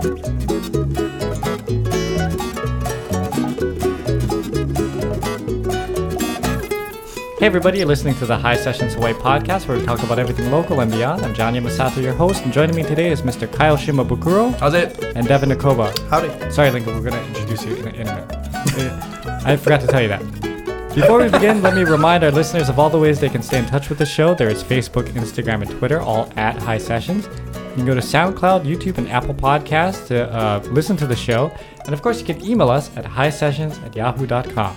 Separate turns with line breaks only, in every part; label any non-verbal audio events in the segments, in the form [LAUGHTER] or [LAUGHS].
Hey everybody, you're listening to the High Sessions Hawaii podcast where we talk about everything local and beyond. I'm John Yamasato, your host, and joining me today is Mr. Kyle Shimabukuro
How's it?
and Devin Nakoba.
Howdy.
Sorry, Lincoln, we're going to introduce you in, in a minute. [LAUGHS] I forgot to tell you that. Before we begin, let me remind our listeners of all the ways they can stay in touch with the show. There is Facebook, Instagram, and Twitter, all at High Sessions. You can go to SoundCloud, YouTube, and Apple Podcasts to uh, listen to the show. And of course, you can email us at highsessions at yahoo.com.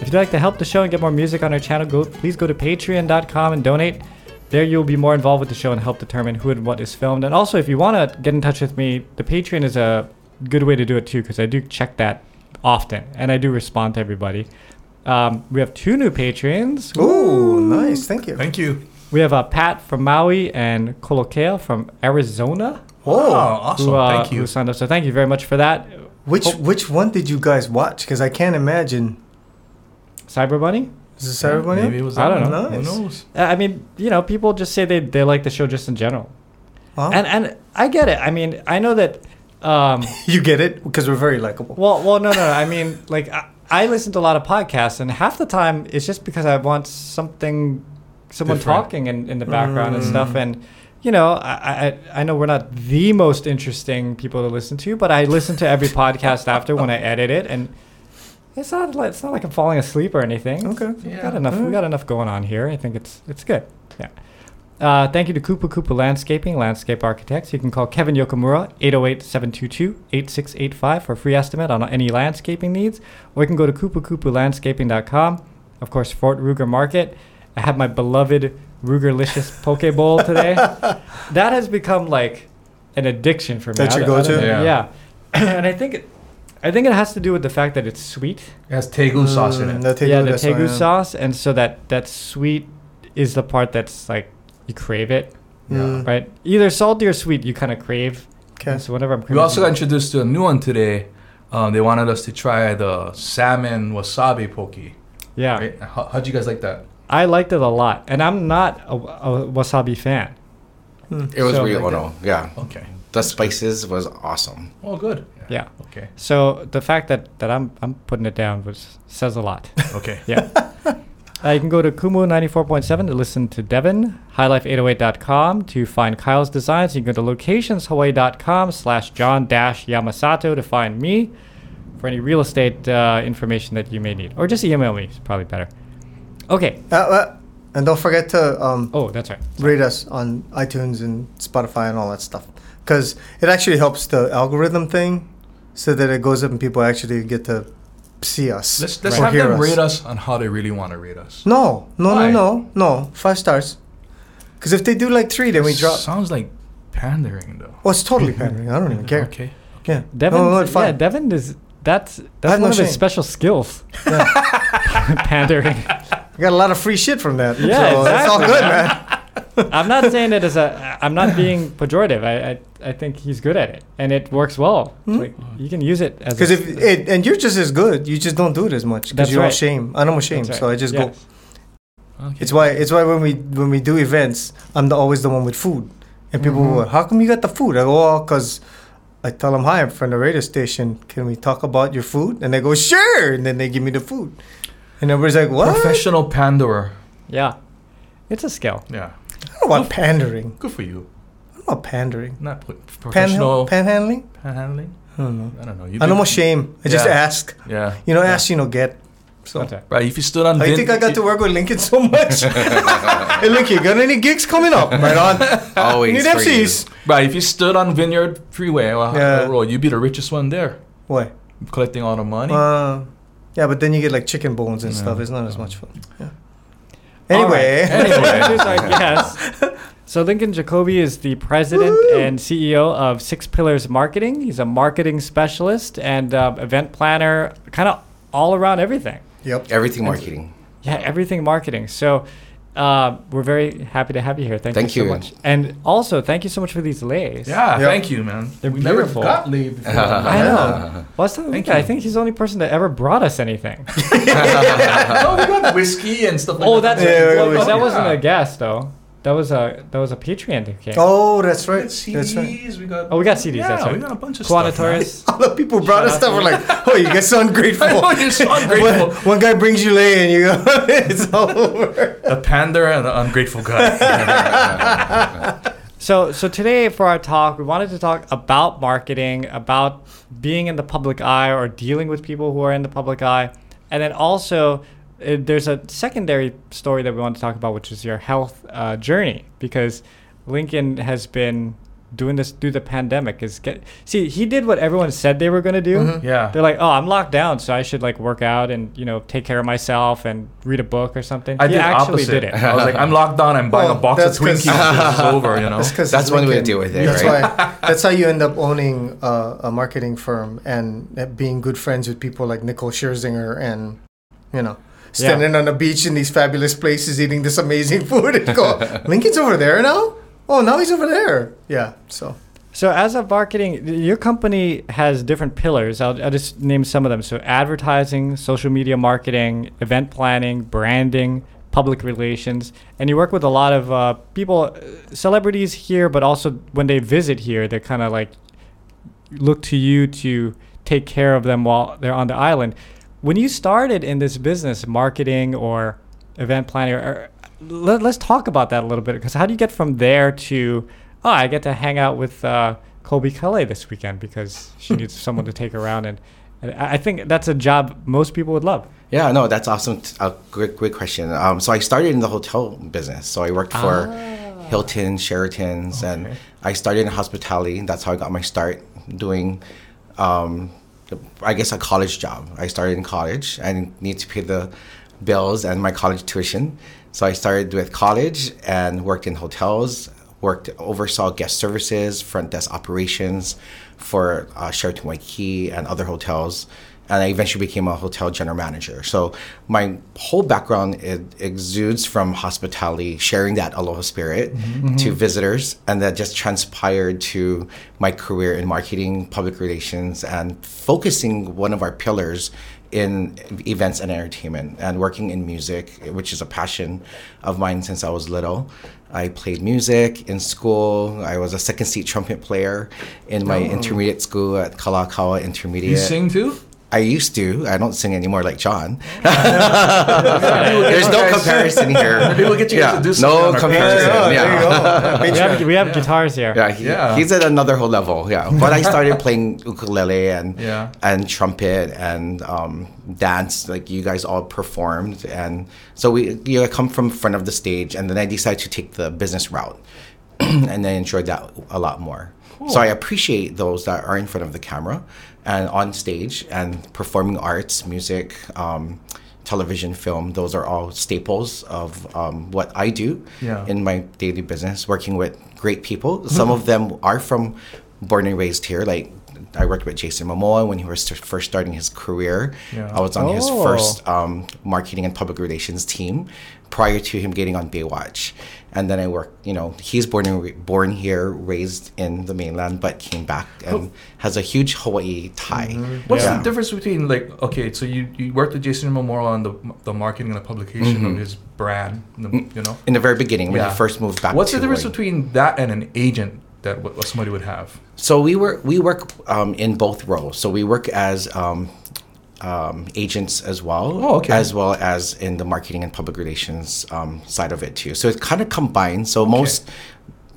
If you'd like to help the show and get more music on our channel, go, please go to patreon.com and donate. There you'll be more involved with the show and help determine who and what is filmed. And also, if you want to get in touch with me, the Patreon is a good way to do it too, because I do check that often and I do respond to everybody. Um, we have two new patrons.
Ooh, nice. Thank you.
Thank you.
We have uh, Pat from Maui and Kolokea from Arizona.
Whoa.
Oh, awesome.
Who, uh,
Thank you.
who signed up. So thank you very much for that.
Which which one did you guys watch? Because I can't imagine.
Cyber Bunny.
Is this everybody?
Maybe it was
I don't
one.
know.
Who knows?
Uh, I mean, you know, people just say they, they like the show just in general.
Huh?
And and I get it. I mean, I know that. Um, [LAUGHS]
you get it because we're very likable.
well, well, no, no. I mean, like I, I listen to a lot of podcasts, and half the time it's just because I want something, someone
Different.
talking in, in the background and
Mm.
stuff. And you know, I, I I know we're not the most interesting people to listen to, but I listen to every podcast after when I edit it, and it's not like it's not like I'm falling asleep or anything.
Okay.
yeah.
We got enough. We got enough going on here. I think it's it's good. Yeah. Uh, thank you to Koopa Koopa Landscaping, Landscape Architects. You can call Kevin Yokomura, 808-722-8685 for a free estimate on any landscaping needs. Or you can go to koopaKoopaLandscaping.com. Of course, Fort Ruger Market. I had my beloved Rugerlicious Poke Bowl today. [LAUGHS] that has become like an addiction for me.
That's
I
your
don't- I don't
go-to?
Yeah.
Yeah. [CLEARS THROAT] and I think it, I think it has to do with the fact that it's sweet
It has tegu sauce in
Mm,
it.
the
yeah, the
that's
tegu
yeah.
sauce, and so that that sweet is the part that's like you crave it,
Mm.
right? Either salty or sweet, you kind of crave.
Okay.
So whenever I'm Craving, We
also got introduced to a new one today. Um, they wanted us to try the salmon wasabi poke.
yeah,
Right? How, how'd you guys like that?
I liked it a lot, and I'm not a, a wasabi fan.
It was
So-
real, no, yeah.
Okay.
The spices was awesome.
Oh, good.
Yeah.
Okay.
So the fact that that I'm I'm putting it down was says a lot. [LAUGHS]
Okay.
Yeah. Uh, you can go to Kumu 94.7 to listen to Devin, highlife808.com to find Kyle's designs. You can go to locationshawaii.com slash John dash Yamasato to find me for any real estate uh, information that you may need. Or just email me, it's probably better. Okay.
Uh, uh, and don't forget to um,
Oh, that's right.
rate us on iTunes and Spotify and all that stuff. Because it actually helps the algorithm thing so that it goes up and people actually get to see us.
Let's let's
or
have
hear
them rate us on how they really want to rate us.
No, no,
Why?
no, no, no. Five stars. Because if they do like three, then we drop.
Sounds like pandering though.
Well, it's totally pandering. I don't even care.
Okay.
Yeah.
Devin,
no, no, it's
yeah. Devin is that's
have
that's
no
one of his special skills.
Yeah. [LAUGHS]
Pandering. [LAUGHS]
I got a lot of free shit from that.
Yeah,
so It's all good,
man. [LAUGHS] I'm not saying it as a. [LAUGHS] I'm not being pejorative. I, I I think he's good at it, and it works well.
Hmm?
Like you can use it as.
Because if it, and you're just as good, you just don't do it as much because you're all
right.
shame. I'm ashamed,
That's
so. I just
Yeah.
go.
Okay.
It's why it's why when we when we do events, I'm the, always the one with food, and people
Mhm.
go, "How come you got the food?" I go, "Oh, cause." I tell them, "Hi, I'm from the radio station. Can we talk about your food?" And they go, "Sure." And then they give me the food, and everybody's like, "What?"
Professional panderer.
yeah, it's a skill.
Yeah.
I don't know about pandering.
Good for you.
I don't know about pandering.
Not put
Panhandling?
professional
Panhandling?
panhandling.
I don't know.
I don't know. You
I know
did-
more shame. I just
Yeah.
ask.
Yeah.
You know,
Yeah.
ask, you know, get. So.
That's right.
Right. If you stood on.
How you
Vin-
think I got to work with Lincoln so much? [LAUGHS] hey, Lincoln, got any gigs coming up? Right on. [LAUGHS]
Always.
Need
for you.
MCs.
Right. If you stood on Vineyard Freeway or
Yeah.
yeah. road, you'd be the richest one there,
What?
collecting all the money.
Uh, yeah, but then you get like chicken bones and
Yeah.
stuff. It's not as much fun. Yeah.
All right.
Anyway,
Anyway.
Introduce our guest. So Lincoln Jacoby is the president and CEO of Six Pillars Marketing. He's a marketing specialist and uh, event planner, kind of all around everything.
yep.
Everything marketing.
Yeah, everything marketing. So uh, we're very happy to have you here. Thank,
Thank
you so
you.
much. And also, thank you so much for these lays.
yeah.
Yep.
Thank you, man.
They're
we
beautiful.
never got laid [LAUGHS] before.
I
Yeah.
know. Well, I
Thank
Lincoln, I think he's the only person that ever brought us anything. [LAUGHS]
no, we got whiskey and stuff like
oh,
that.
that's
Yeah,
well, that wasn't
Yeah.
a guest, though. That was a that was a Patreon who came.
Oh, that's
We
right.
got
That's right.
We got.
Oh, we got CDs,
Yeah,
that's right.
we got a bunch of stuff. man.
All [LAUGHS] the people brought us
Shout out
stuff. We're like, oh, you guys so ungrateful. [LAUGHS]
I know, you're so [LAUGHS] ungrateful.
One, one guy brings you lay and you go, it's all over.
The pander and the ungrateful guy.
So, so today for our talk, we wanted to talk about marketing, about being in the public eye or dealing with people who are in the public eye, and then also uh, there's a secondary story that we want to talk about, which is your health uh, journey, because Lincoln has been doing this through the pandemic. Is get see he did what everyone said they were going to do.
Mhm.
yeah.
They're like, oh, I'm locked down, so I should like work out and you know take care of myself and read a book or something.
I
he
did
actually
opposite.
did it. [LAUGHS]
I was like, I'm locked down. I'm buying
Well,
a box of Twinkies. It's [LAUGHS] over, you know.
That's, 'cause
That's
it's
one way to deal with it,
That's
right?
why. [LAUGHS] That's how you end up owning uh, a marketing firm and uh, being good friends with people like Nicole Scherzinger and you know standing on the beach in these fabulous places eating this amazing food and go, [LAUGHS] Lincoln's over there now. Oh, now he's over there. Yeah. So
So as a marketing, your company has different pillars. I'll, I'll just name some of them. So advertising, social media marketing, event planning, branding, public relations, and you work with a lot of uh, people, uh, celebrities here, but also when they visit here, they kind of like look to you to take care of them while they're on the island. When you started in this business, marketing or event planning, or, let, us talk about that a little bit. Because how do you get from there to, oh, I get to hang out with uh, Colbie Caillat this weekend because she needs someone to take around, and, and I think that's a job most people would love.
Yeah, no, that's awesome. A great, great question. Um, so I started in the hotel business. So I worked for Hilton, Sheraton's, and I started in hospitality. That's how I got my start doing, um, I guess, a college job. I started in college. I need to pay the bills and my college tuition. So I started with college and worked in hotels, worked, oversaw guest services, front desk operations for uh, Sheraton Waikiki and other hotels and I eventually became a hotel general manager. So my whole background it exudes from hospitality, sharing that aloha spirit mm-hmm. to mm-hmm. visitors, and that just transpired to my career in marketing, public relations, and focusing one of our pillars in events and entertainment and working in music, which is a passion of mine since I was little. I played music in school. I was a second seat trumpet player in my oh. intermediate school at Kalakaua Intermediate.
You sing too?
I used to. I don't sing anymore like John. [LAUGHS] [LAUGHS] There's no comparison here. [LAUGHS]
Maybe we'll get you
yeah,
to do something
no
on our
comparison.
Patreon.
there you
Yeah.
go.
We have, we have guitars here.
Yeah, he,
Yeah.
he's at another whole level. Yeah, but I started playing ukulele and
Yeah.
and trumpet and um, dance. Like you guys all performed, and so we you know, I come from front of the stage, and then I decided to take the business route, [CLEARS THROAT] and I enjoyed that a lot more. So I appreciate those that are in front of the camera and on stage and performing arts, music. Um, television film those are all staples of um, what i do
Yeah.
in my daily business working with great people some of them are from born and raised here like i worked with jason momoa when he was st- first starting his career
Yeah.
i was on his
Oh.
first um, marketing and public relations team prior to him getting on baywatch and then i worked you know he's born and ra- born here raised in the mainland but came back and has a huge hawaii tie
What's
Yeah.
the difference between like okay, so you, you worked with Jason Momoa on the the marketing and the publication
Mm-hmm.
of his brand, the, you know?
in the very beginning when
Yeah.
he first moved back
What's
to
the difference
Hawaii.
between that and an agent that what, what somebody would have?
So we work we work um, in both roles. So we work as um, um, agents as well,
Oh, okay.
as well as in the marketing and public relations um, side of it too. So it kind of combines. So most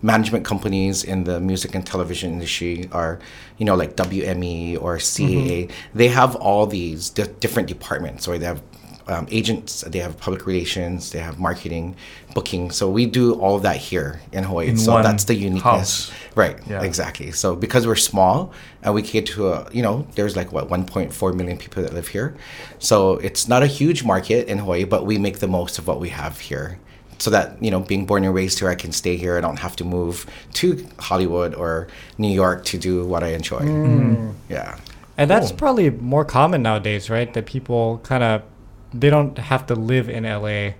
management companies in the music and television industry are, you know, like WME or CAA. They have all these di- different departments, or they have um, agents, they have public relations, they have marketing, booking. So we do all of that here in Hawaii.
In
so that's the uniqueness.
house.
Right.
Yeah.
Exactly. So because we're small and we cater to a, you know, there's like what 1.4 million people that live here. So it's not a huge market in Hawaii, but we make the most of what we have here. So that, you know, being born and raised here, I can stay here. I don't have to move to Hollywood or New York to do what I enjoy. Mm. Mm-hmm. Yeah.
And that's probably more common nowadays, right? That people kind of they don't have to live in LA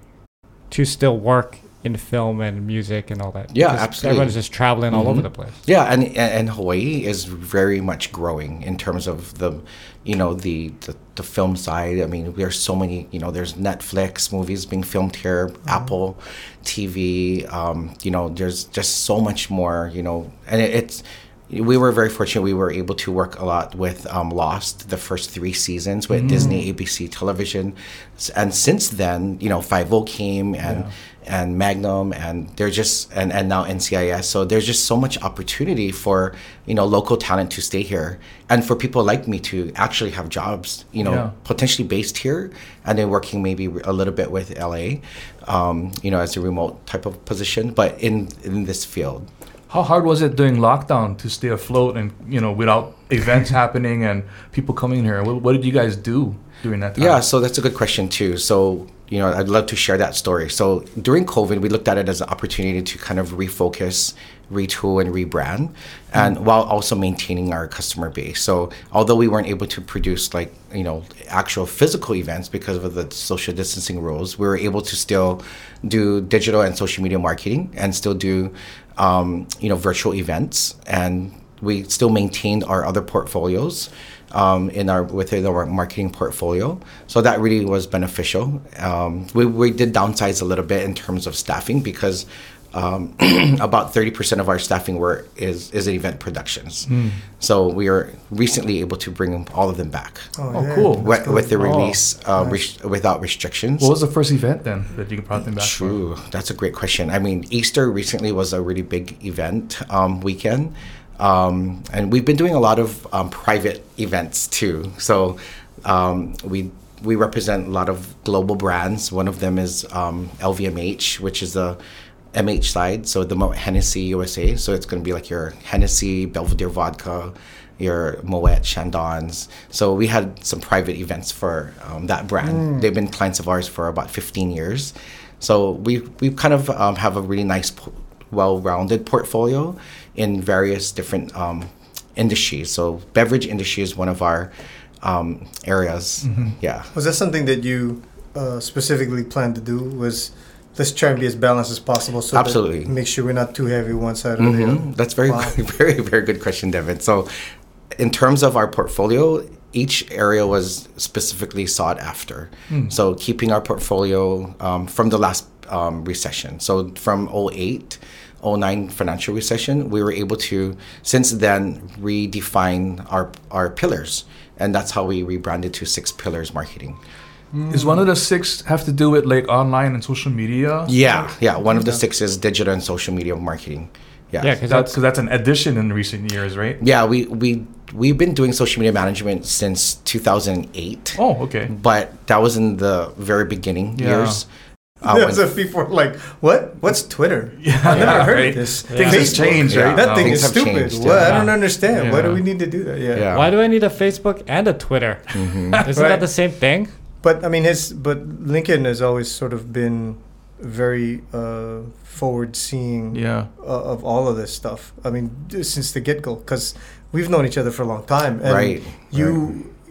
to still work in film and music and all that.
Yeah, absolutely.
Everyone's just traveling all over the place.
Yeah, and and Hawaii is very much growing in terms of the, you know, the the, the film side. I mean, there's so many. You know, there's Netflix movies being filmed here, Apple TV. Um, you know, there's just so much more. You know, and it, it's. We were very fortunate. We were able to work a lot with um, Lost, the first three seasons with Disney, ABC Television, and since then, you know, Five O came and and Magnum, and they're just and, and now NCIS. So there's just so much opportunity for you know local talent to stay here, and for people like me to actually have jobs. You know,
Yeah.
potentially based here, and then working maybe a little bit with LA, um, you know, as a remote type of position, but in in this field.
How hard was it during lockdown to stay afloat and you know without events [LAUGHS] happening and people coming here? What, what did you guys do during that time?
Yeah, so that's a good question too. So, you know, I'd love to share that story. So, during COVID, we looked at it as an opportunity to kind of refocus, retool, and rebrand, hmm. and while also maintaining our customer base. So, although we weren't able to produce like, you know, actual physical events because of the social distancing rules, we were able to still do digital and social media marketing and still do, um, you know, virtual events. And we still maintained our other portfolios um, in our within our marketing portfolio. So that really was beneficial. Um, we, we did downsize a little bit in terms of staffing because um, [CLEARS THROAT] about 30% of our staffing work is, is event productions. So we are recently able to bring all of them back
Oh, cool.
with, with the
Oh,
release uh, res- without restrictions.
What was the first event then that you brought them back? for?
True. That's a great question. I mean, Easter recently was a really big event um, weekend. Um, and we've been doing a lot of um, private events too. So um, we we represent a lot of global brands. One of them is um, LVMH, which is the MH side, so the Mo- Hennessy USA. So it's going to be like your Hennessy, Belvedere vodka, your Moet Chandons. So we had some private events for um, that brand. They've been clients of ours for about 15 years. So we we kind of um, have a really nice, well-rounded portfolio in various different um, industries. So beverage industry is one of our um, areas. Yeah.
Was that something that you uh, specifically planned to do? Was let's try and be as balanced as possible, so
Absolutely.
make sure we're not too heavy one side or the other.
Mhm. That's very,
Wow. [LAUGHS]
very, very good question, Devin. So, in terms of our portfolio, each area was specifically sought after. So, keeping our portfolio um, from the last um, recession. So, from 08, 09 financial recession, we were able to, since then, redefine our, our pillars. And that's how we rebranded to Six Pillars Marketing.
Is one of the six have to do with like online and social media?
Yeah, yeah. One of the six is digital and social media marketing. Yeah.
Yeah, because
That's
that's
because that's an addition in recent years, right?
Yeah, we we we've been doing social media management since 2008,
Oh, okay.
but that was in the very beginning
Yeah.
years. Uh,
Yeah,
when-
so people are like, "What? What's Twitter?
Yeah,
I've never heard
right.
of this.
Things have
Facebook.
changed,
Yeah.
right?
That
now.
thing
Things
is stupid.
changed,
What? I don't understand. Why do we need to do that? Yeah.
Yeah.
why do I need a Facebook and a Twitter? [LAUGHS] Isn't that the same thing?
But I mean, his but Lincoln has always sort of been very uh, forward-seeing
Yeah.
uh, of all of this stuff. I mean, since the get-go, because we've known each other for a long time, and
Right,
you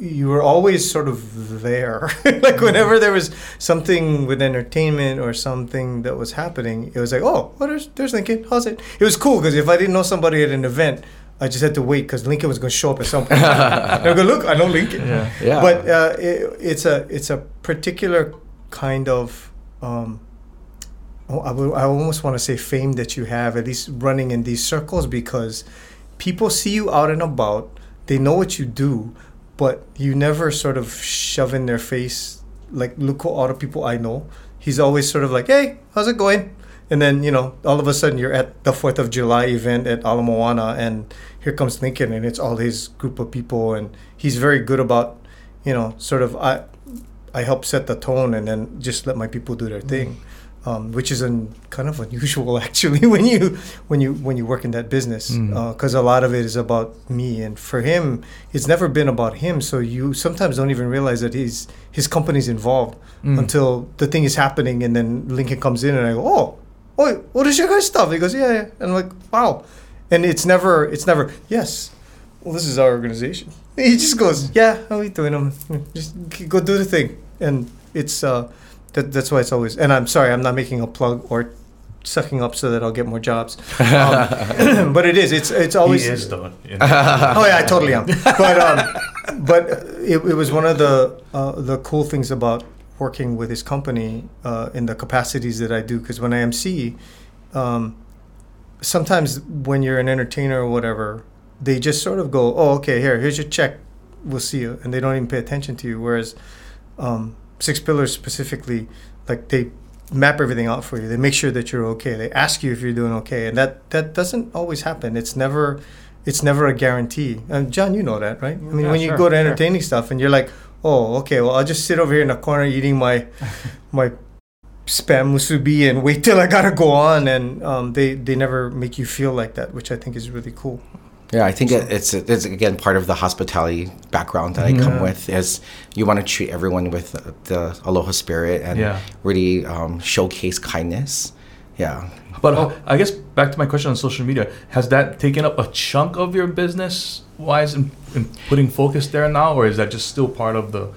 you were always sort of there. [LAUGHS] like whenever there was something with entertainment or something that was happening, it was like, oh, well, there's there's Lincoln. How's it? It was cool because if I didn't know somebody at an event. I just had to wait because Lincoln was going to show up at some point. and I go, look, I know Lincoln.
Yeah.
Yeah.
But uh, it, it's a it's a particular kind of um, oh, I, I almost want to say fame that you have at least running in these circles because people see you out and about. They know what you do, but you never sort of shove in their face like look all the people I know. He's always sort of like, hey, how's it going? And then you know, all of a sudden you're at the Fourth of July event at Ala Moana, and here comes Lincoln, and it's all his group of people, and he's very good about, you know, sort of I, I help set the tone, and then just let my people do their mm. thing, um, which is an, kind of unusual [LAUGHS] actually when you when you when you work in that business, mm. uh, because a lot of it is about me, and for him, it's never been about him. So you sometimes don't even realize that he's his company's involved mm. until the thing is happening, and then Lincoln comes in, and I go, oh. Oh, what is your guys' stuff? He goes, yeah, yeah. And I'm like, wow. And it's never, it's never, yes. Well, this is our organization. [LAUGHS] He just goes, yeah, how are we doing? Um, just go do the thing. And it's, uh, that, that's why it's always, and I'm sorry, I'm not making a plug or sucking up so that I'll get more jobs. Um, [CLEARS THROAT] but it is. It's it's always
he is though. you [LAUGHS] know.
oh yeah, I totally am. But um, but it, it was one of the uh, the cool things about working with his company uh, in the capacities that I do. Because when I MC, um, sometimes when you're an entertainer or whatever, they just sort of go, "Oh, okay, here, here's your check. We'll see you," and they don't even pay attention to you. Whereas um, Six Pillars specifically, like they map everything out for you. They make sure that you're okay. They ask you if you're doing okay, and that that doesn't always happen. It's never it's never a guarantee. And John, you know that, right? I mean,
Yeah,
when you go to
sure.
entertaining stuff and you're like, "Oh, okay, well, I'll just sit over here in the corner eating my [LAUGHS] my spam musubi and wait till I gotta go on." And um, they they never make you feel like that, which I think is really cool.
Yeah, I think it, it's it's again part of the hospitality background that I come
Yeah.
with is you want to treat everyone with the aloha spirit and
Yeah.
really um, showcase kindness. Yeah,
But I guess back to my question on social media, has that taken up a chunk of your business wise in putting focus there now, or is that just still part of the,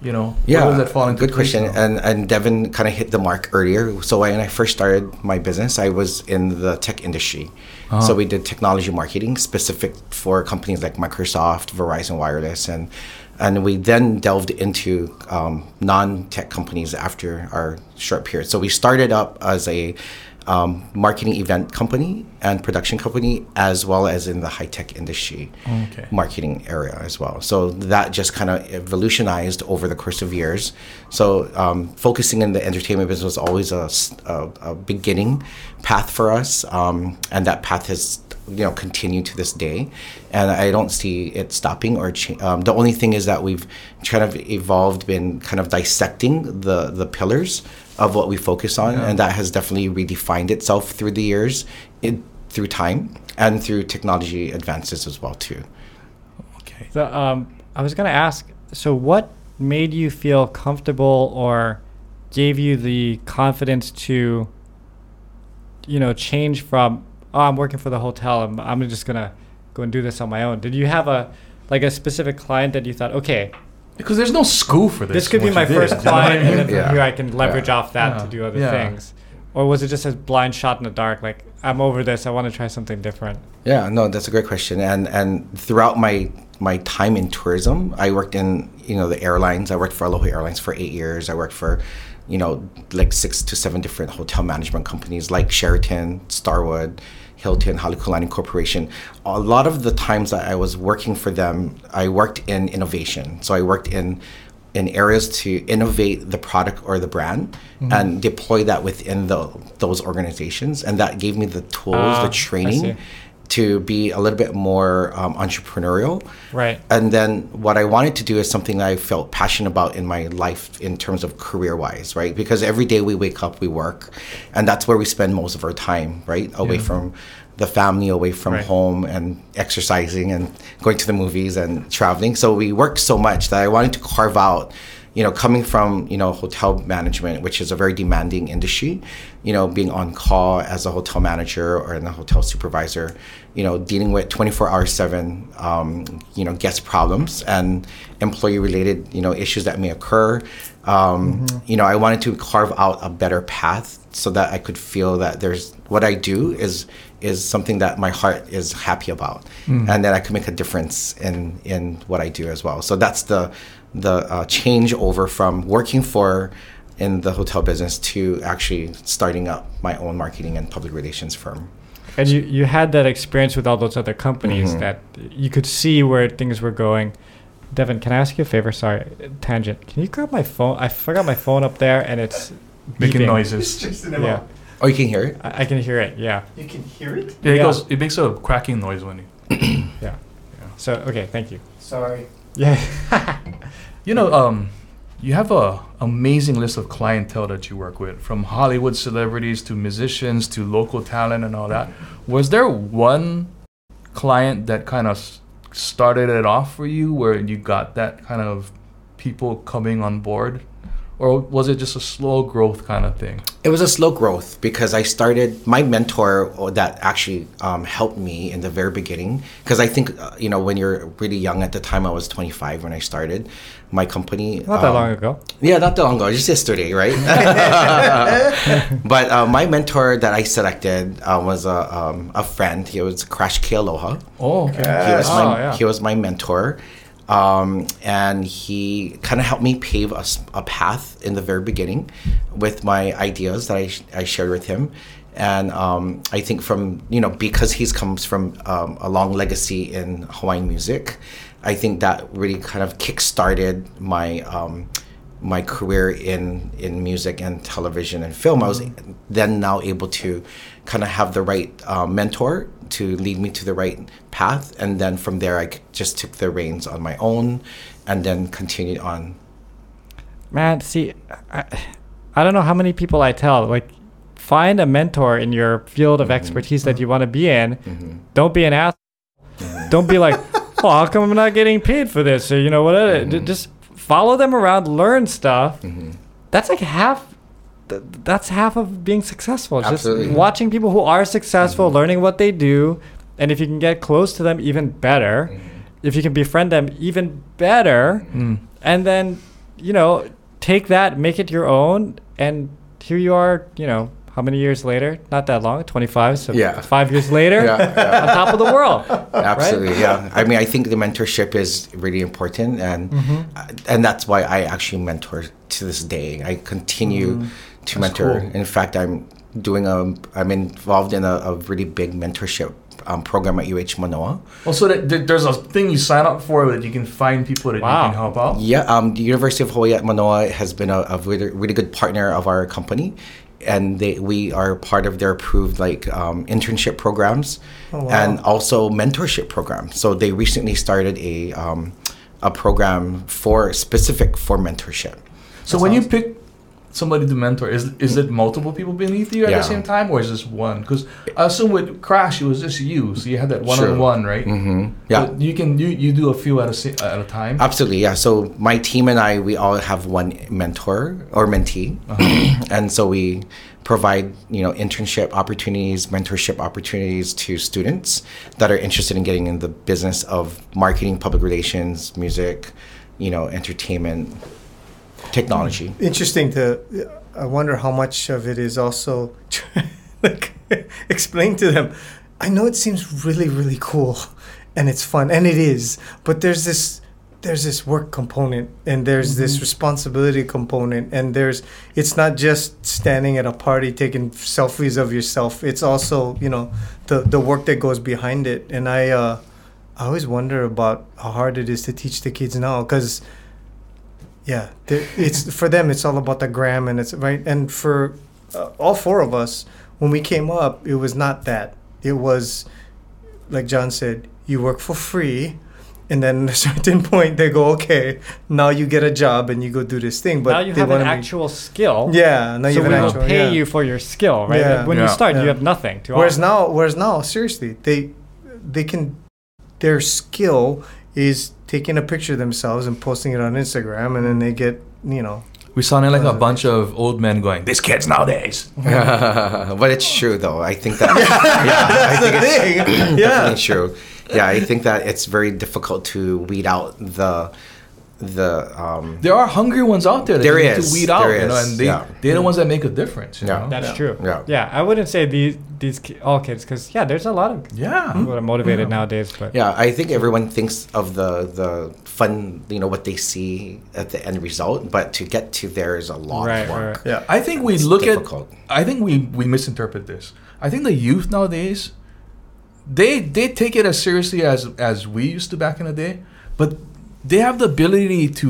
you know,
yeah.
where does that fall into
good question.
now?
And and Devin kind of hit the mark earlier. So when I first started my business, I was in the tech industry.
Uh-huh.
So we did technology marketing specific for companies like Microsoft, Verizon Wireless, and and we then delved into um, non-tech companies after our short period. So we started up as a um, marketing event company and production company, as well as in the high-tech industry
Okay.
marketing area as well. So that just kind of evolutionized over the course of years. So um, focusing in the entertainment business was always a beginning path for us, um, and that path has you know continued to this day, and I don't see it stopping or cha- um, the only thing is that we've kind of evolved, been kind of dissecting the the pillars of what we focus on,
Yeah.
and that has definitely redefined itself through the years, it, through time, and through technology advances as well too.
Okay.
So, um, I was gonna ask. So, what made you feel comfortable, or gave you the confidence to, you know, change from, oh, I'm working for the hotel, I'm, I'm just gonna go and do this on my own. Did you have a, like a specific client that you thought, okay,
Because there's no school for this.
this could be my first
you know what I
client, and
mean?
then from
Yeah.
here I can leverage
Yeah.
off that
Yeah.
to do other
Yeah.
things, or was it just a blind shot in the dark? Like, I'm over this, I want to try something different.
Yeah, no, that's a great question. And and throughout my my time in tourism, I worked in you know the airlines. I worked for Aloha Airlines for eight years. I worked for you know like six to seven different hotel management companies like Sheraton, Starwood. Hilton, Halekulani Corporation. A lot of the times that I was working for them, I worked in innovation. So I worked in in areas to innovate the product or the brand and deploy that within the those organizations, and that gave me the tools,
Ah,
the training
see.
To be a little bit more um, entrepreneurial.
Right.
And then what I wanted to do is something that I felt passionate about in my life in terms of career wise, right? Because every day we wake up, we work, and that's where we spend most of our time, right? Away from the family, away from
Right.
home, and exercising and going to the movies and traveling. So we work so much that I wanted to carve out you know, coming from, you know, hotel management, which is a very demanding industry, you know, being on call as a hotel manager or in a hotel supervisor, you know, dealing with 24 hour seven, um, you know, guest problems and employee related, you know, issues that may occur. Um, You know, I wanted to carve out a better path so that I could feel that there's what I do is is something that my heart is happy about, and that I could make a difference in in what I do as well. So that's the the uh, change over from working for in the hotel business to actually starting up my own marketing and public relations firm.
And you, you had that experience with all those other companies
Mhm.
that you could see where things were going. Devin, can I ask you a favor? Sorry, tangent. Can you grab my phone? I forgot my phone up there, and it's
Making
beeping.
noises.
Yeah,
Oh, you can hear it.
I, I can hear it. Yeah,
You can hear it.
Yeah, it
Yeah.
goes. It makes a cracking noise when you. [COUGHS]
yeah. So okay, thank you.
Sorry.
Yeah. [LAUGHS]
You know, um, you have a amazing list of clientele that you work with, from Hollywood celebrities to musicians to local talent and all that. Was there one client that kind of started it off for you, where you got that kind of people coming on board, or was it just a slow growth kind of thing?
It was a slow growth because I started my mentor uh, that actually um, helped me in the very beginning. Because I think uh, you know when you're really young at the time, I was 25 when I started my company.
Not that
um,
long ago.
Yeah, not that long ago, just yesterday, right? [LAUGHS] but uh, my mentor that I selected uh, was a, um, a friend. He was Crash K Aloha.
Oh, okay.
He was,
Oh,
my,
yeah.
he was my mentor. Um, and he kind of helped me pave a path in the very beginning with my ideas that I, I shared with him. And um, I think from, you know, because he's comes from um, a long legacy in Hawaiian music, I think that really kind of kick-started my um, my career in in music and television and film, I was then now able to kind of have the right uh, mentor to lead me to the right path, and then from there I just took the reins on my own, and then continued on.
Man, see, I, I don't know how many people I tell, like, find a mentor in your field of mm-hmm. expertise that you want to be in. Mm-hmm. Don't be an ass. Mm-hmm. Don't be like, [LAUGHS] oh, how come I'm not getting paid for this? Or, you know, what? d- Just follow them around, learn stuff. That's like half. Th- That's half of being successful. Just
Absolutely.
watching people who are successful, learning what they do, and if you can get close to them, even better. If you can befriend them, even better
Mm.
and then you know take that make it your own and here you are you know how many years later not that long 25 so
Yeah.
five years later
Yeah, [LAUGHS] yeah.
on top of the world [LAUGHS]
Absolutely, yeah. I mean, I think the mentorship is really important, and uh, and that's why I actually mentor to this day. I continue to mentor.
cool.
In fact, I'm doing a. I'm involved in a, a really big mentorship um, program at UH Manoa.
Also, that, that there's a thing you sign up for that you can find people that
Wow.
you can help out.
Yeah, um, the University of Hawaii at Manoa has been a, a really, really good partner of our company, and they we are part of their approved like um, internship programs
Oh, wow.
and also mentorship programs. So they recently started a um, a program for specific for mentorship.
So when you pick somebody to mentor, is is it multiple people beneath you at
Yeah.
the same time, or is this one? Because I assume with Crash, it was just you, so you had that one on one, right?
hmm Yeah.
But you can you you do a few at a at a time.
Absolutely, yeah. So my team and I, we all have one mentor or mentee, and so we provide you know internship opportunities, mentorship opportunities to students that are interested in getting in the business of marketing, public relations, music, you know, entertainment, technology.
Interesting to. I wonder how much of it is also [LAUGHS] like explain to them. I know it seems really really cool, and it's fun, and it is. But there's this there's this work component, and there's this responsibility component, and there's it's not just standing at a party taking selfies of yourself. It's also you know the the work that goes behind it, and I. uh I always wonder about how hard it is to teach the kids now because yeah it's for them it's all about the gram and it's right and for uh, all four of us when we came up it was not that it was like john said you work for free and then at a [LAUGHS] certain point they go okay now you get a job and you go do this thing but
now you
they
have an
wanna be-
actual skill
yeah now you
so
have
we
an
will
actual,
pay
yeah.
you for your skill right
Yeah.
Like, when
Yeah.
you start
Yeah.
you have nothing to
Whereas
offer.
now, whereas now, seriously, they they can their skill is taking a picture of themselves and posting it on Instagram, and then they get you know.
We sounded like a bunch of old men going, "This kids nowadays." [LAUGHS]
but it's true though. I think that [LAUGHS] yeah, I think it's
thing. [CLEARS THROAT]
definitely true. Yeah, I think that it's very difficult to weed out the the um,
There are hungry ones out there that
There
you need to weed out,
there
you know, and they
yeah.
they're the ones that make a difference. You
Yeah.
know?
that's
Yeah.
true
Yeah.
yeah i wouldn't say these these ki- all kids because yeah there's a lot of
yeah.
people that are motivated nowadays but
Yeah, I think everyone thinks of the the fun, you know, what they see at the end result, but to get to there is a lot
Right,
of work.
right.
Yeah.
I think we look
difficult.
at. I think we we misinterpret this. I think the youth nowadays, they they take it as seriously as as we used to back in the day, but they have the ability to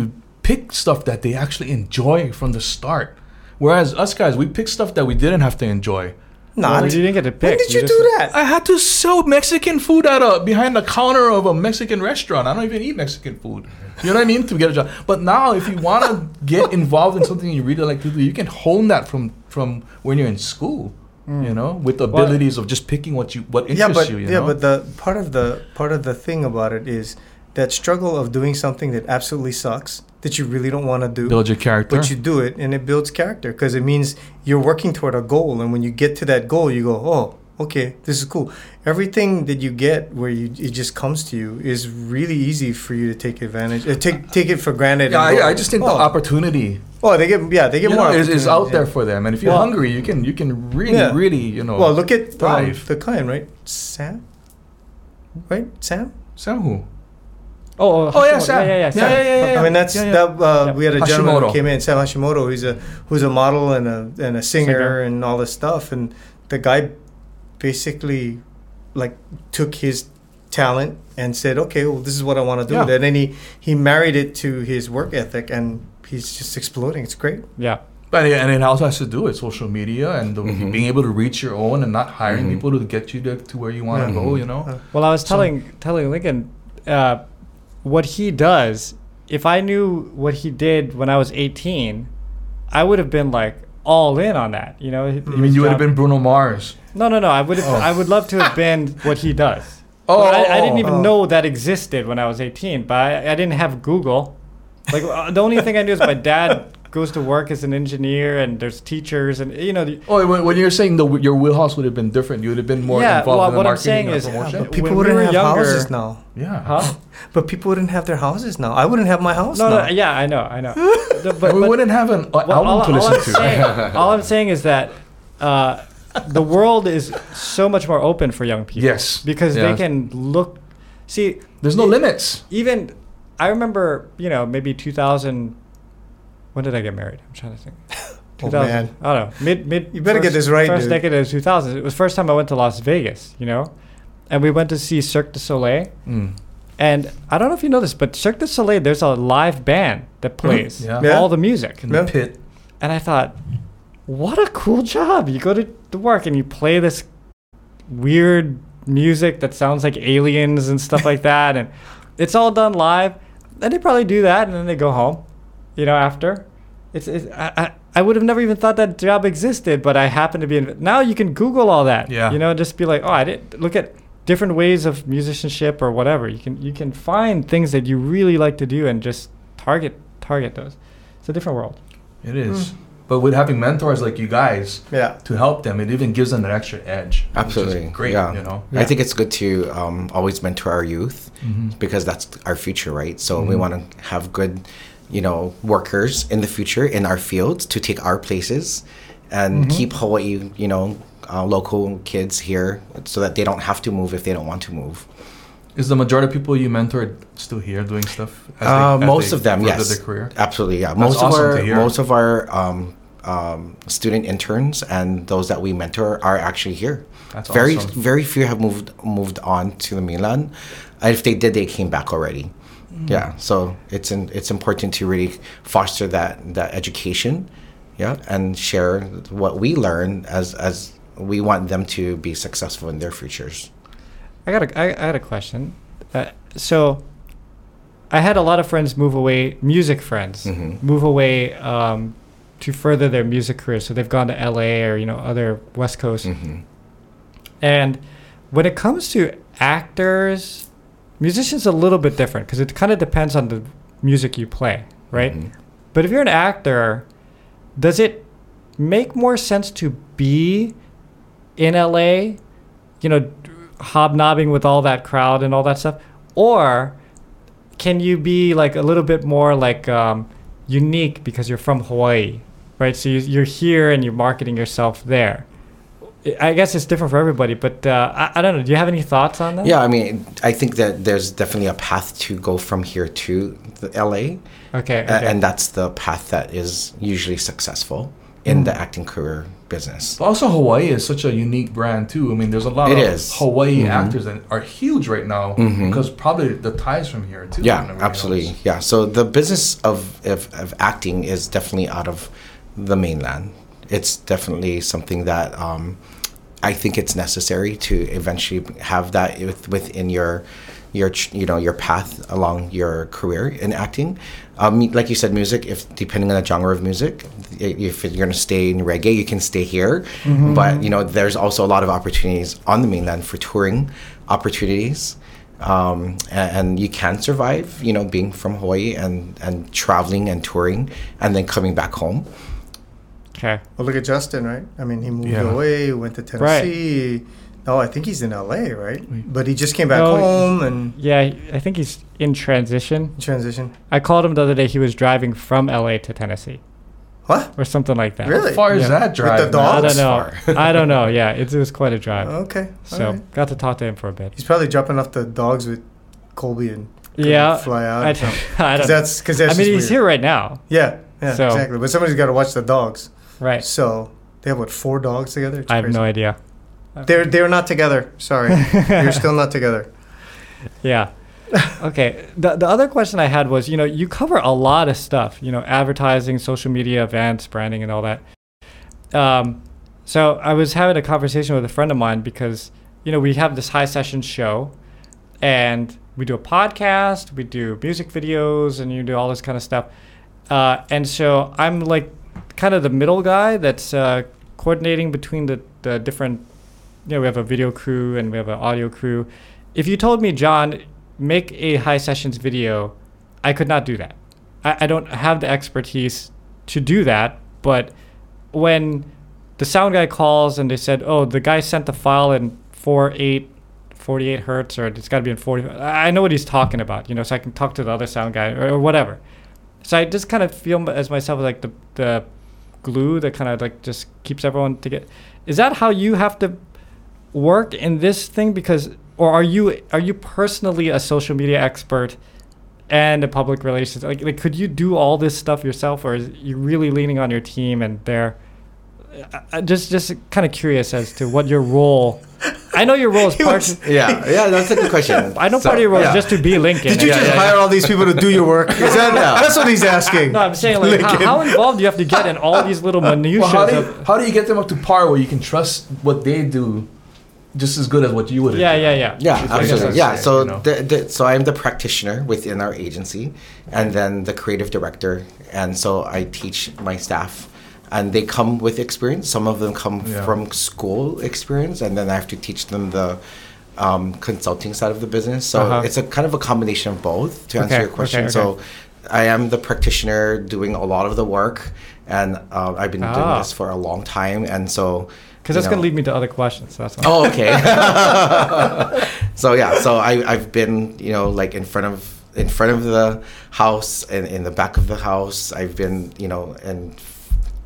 pick stuff that they actually enjoy from the start. Whereas us guys, we pick stuff that we didn't have to enjoy.
Not.
Oh, well, you didn't get to pick
when did you,
just-
do that?
I had to sell Mexican food at a behind the counter of a Mexican restaurant. I don't even eat Mexican food. You know what I mean? To get a job. But now, if you want to get involved in something you really like to do, you can hone that from from when you're in school. Hmm. You know, with the
Well-
abilities of just picking what you what
yeah,
interests
but
you. you
yeah,
know?
but the part of the part of the thing about it is that struggle of doing something that absolutely sucks that you really don't want to do
Build your character.
but you do it and it builds character because it means you're working toward a goal and when you get to that goal you go oh okay this is cool. Everything that you get where you it just comes to you is really easy for you to take advantage uh, take take it for granted
yeah,
and go,
I, I just think
oh,
the opportunity.
Oh they get yeah they get
you
more
know, is, is out
opportunities,
there for them, and if you're
Well-
hungry, you can you can really
Yeah.
really you know.
well look at um, the client right? Sam? Right? Sam?
Sam who?
Oh,
Oh yeah,
Hashimoto.
Sam.
Yeah, yeah, yeah. Sam.
yeah, yeah, yeah.
I mean that's
Yeah, yeah.
that. Uh,
Yep.
We had a gentleman who came in, Sam Hashimoto. He's a who's a model and a and a singer,
Singer.
and all this stuff. And the guy basically like took his talent and said, "Okay, well, this is what I want to do."
Yeah.
And then he he married it to his work ethic, and he's just exploding. It's great.
Yeah.
But and it also has to do with social media and the,
Mhm.
being able to reach your own and not hiring
Mhm.
people to get you to, to where you want to
Yeah.
go. You know.
Uh,
Well, I was
So-
telling telling Lincoln uh, what he does. If I knew what he did when I was 18, I would have been like all in on that. You know.
I mean, you would have been Bruno Mars.
No, no, no. I would have.
Oh.
I would love to have been what he does. [LAUGHS]
Oh,
But I, I didn't even
oh.
know that existed when I was 18. But I, I didn't have Google. Like uh, the only thing I knew is my dad goes to work as an engineer, and there's teachers, and you know. The,
Oh, when, when you're saying the your wheelhouse would have been different, you would have been more
Yeah,
involved
well,
in the
what I'm
marketing
saying
and
is-
promotion.
Yeah,
but people
when
wouldn't
were
have
younger-
houses now.
yeah.
huh? [LAUGHS]
But people wouldn't have their houses now. I wouldn't have my house
No,
now.
no. Yeah, I know, I know. [LAUGHS] The-
But, we
but-
wouldn't have an uh,
Well,
album
all,
to
all
listen
I'm
to.
saying, [LAUGHS] all I'm saying is that uh, the world is so much more open for young people.
Yes.
Because
Yeah.
they can look. See,
There's no
it-
limits.
Even I remember, you know, maybe 2000. When did I get married? I'm trying to think. [LAUGHS]
Oh, man.
I don't know. Mid mid.
You better get this right,
First
dude.
decade of 2000. It was the first time I went to Las Vegas. You know, and we went to see Cirque du Soleil.
Mm.
And I don't know if you know this, but Cirque du Soleil, there's a live band that plays
Yeah.
Yeah.
all the music.
In
Yeah.
the pit.
And I thought, what a cool job. You go to, to work and you play this weird music that sounds like aliens and stuff like that. And it's all done live. And they probably do that and then they go home, you know, after. It's, it's I, I, I would have never even thought that job existed, but I happen to be in. Now you can Google all that.
Yeah.
You know, just be like, oh, I didn't look at different ways of musicianship or whatever. You can you can find things that you really like to do and just target target those. It's a different world.
It is. But with having mentors like you guys
Yeah.
to help them, it even gives them that extra edge. which is
Absolutely.
great,
yeah.
you know.
I think it's good to um, always mentor our youth
Mhm.
because that's our future, right? So we
Mhm.
want to have good, you know, workers in the future in our fields to take our places and keep Hawaii, you know, uh, local kids here so that they don't have to move if they don't want to move.
Is the majority of people you mentored still here doing stuff? as
Uh,
they- as
most of them, yes.
Their career?
Absolutely, yeah.
That's
most
awesome
of our most of our um, um, student interns and those that we mentor are actually here.
That's
very
awesome.
very few have moved moved on to the mainland. Uh, If they did, they came back already.
Mm.
Yeah, so it's in, it's important to really foster that that education, yeah, and share what we learn as as we want them to be successful in their futures.
I got a, I, I had a question. Uh, so, I had a lot of friends move away, music friends,
Mhm.
move away um, to further their music career. So they've gone to LA or you know other West Coast.
hmm
And when it comes to actors, musicians a little bit different because it kind of depends on the music you play, right?
Mhm.
But if you're an actor, does it make more sense to be in LA, you know, hobnobbing with all that crowd and all that stuff? Or can you be like a little bit more like um, unique because you're from Hawaii, right? So you, you're here and you're marketing yourself there. I- I guess it's different for everybody, but uh, I, I don't know. Do you have any thoughts on that?
Yeah, I mean, I think that there's definitely a path to go from here to the LA.
Okay.
A-
okay.
and that's the path that is usually successful in the acting career business.
But also, Hawaii is such a unique brand too. I mean, there's a lot
It
of
is.
Hawaii
Mhm.
actors that are huge right now
Mhm.
because probably the ties from here too.
Yeah, absolutely.
else.
Yeah, so the business of, of of acting is definitely out of the mainland. It's definitely something that um, I think it's necessary to eventually have that with, within your your you know your path along your career in acting. Um, like you said, music. If depending on the genre of music, if you're going to stay in reggae, you can stay here. But you know, there's also a lot of opportunities on the mainland for touring opportunities. um, and, and you can survive, you know, being from Hawaii and and traveling and touring, and then coming back home.
Okay.
Well, look at Justin, right? I mean, he moved
Yeah.
away, went to Tennessee. No, I think he's in LA, right? But he just came back
No,
home and
Yeah, I think he's in transition.
transition.
I called him the other day. He was driving from LA to Tennessee
What?
or something like that.
Really?
How far is that drive?
the
man?
dog?
I don't know. I don't know. Yeah, it, it was quite a drive.
Okay.
so
alright.
got to talk to him for a bit.
he's probably dropping off the dogs with Colbie and
Yeah,
fly out.
I,
so- [LAUGHS]
I
Cause
don't.
that's because
I mean,
just
he's
weird.
here right now,
Yeah, yeah,
So-
exactly. But somebody's got to watch the dogs.
Right?
So they have what four dogs together? It's
I have
crazy.
no idea.
They're they're not together. Sorry, [LAUGHS] you're still not together.
Yeah. okay. The the other question I had was, you know, you cover a lot of stuff, you know, advertising, social media, events, branding, and all that. Um, so I was having a conversation with a friend of mine because, you know, we have this high session show, and we do a podcast, we do music videos, and you do all this kind of stuff. Uh, and so I'm like kind of the middle guy that's uh, coordinating between the, the different, you know, we have a video crew and we have an audio crew. If you told me, John, make a high sessions video, I could not do that. I, I don't have the expertise to do that. But when the sound guy calls and they said, oh, the guy sent the file in 4.8, 48 hertz, or it's got to be in 40, I know what he's talking about, you know, so I can talk to the other sound guy or, or whatever. So I just kind of feel as myself like the, the glue that kind of like just keeps everyone together. Is that how you have to work in this thing? Because or are you are you personally a social media expert and a public relations like, like could you do all this stuff yourself or is you really leaning on your team and they're I- I just just kind of curious as to what your role I know your role is part [LAUGHS]
was-
Yeah, yeah, that's a good question.
I know
So,
part of your role
yeah.
is just to be Lincoln
Did you
and-
just hire all these people to do your work? [LAUGHS] Is that
Yeah.
that's what he's asking?
no I'm saying like how, how involved do you have to get in all these little minutiae
Well, how do, you, how do you get them up to par where you can trust what they do just as good as what you would?
yeah yeah yeah
Yeah,
I guess
absolutely. Yeah, so
you know.
the, the, so I'm the practitioner within our agency, and then the creative director, and so I teach my staff, and they come with experience. Some of them come
Yeah.
from school experience, and then I have to teach them the um, consulting side of the business. So
Uh-huh.
it's a kind of a combination of both. To answer
Okay,
your question,
okay,
so I am the practitioner doing a lot of the work, and uh, I've been
Ah.
doing this for a long time, and so.
because that's going to lead me to other questions that's all.
Oh, okay. [LAUGHS] [LAUGHS] so yeah, so I I've been you know like in front of in front of the house and in the back of the house. I've been you know in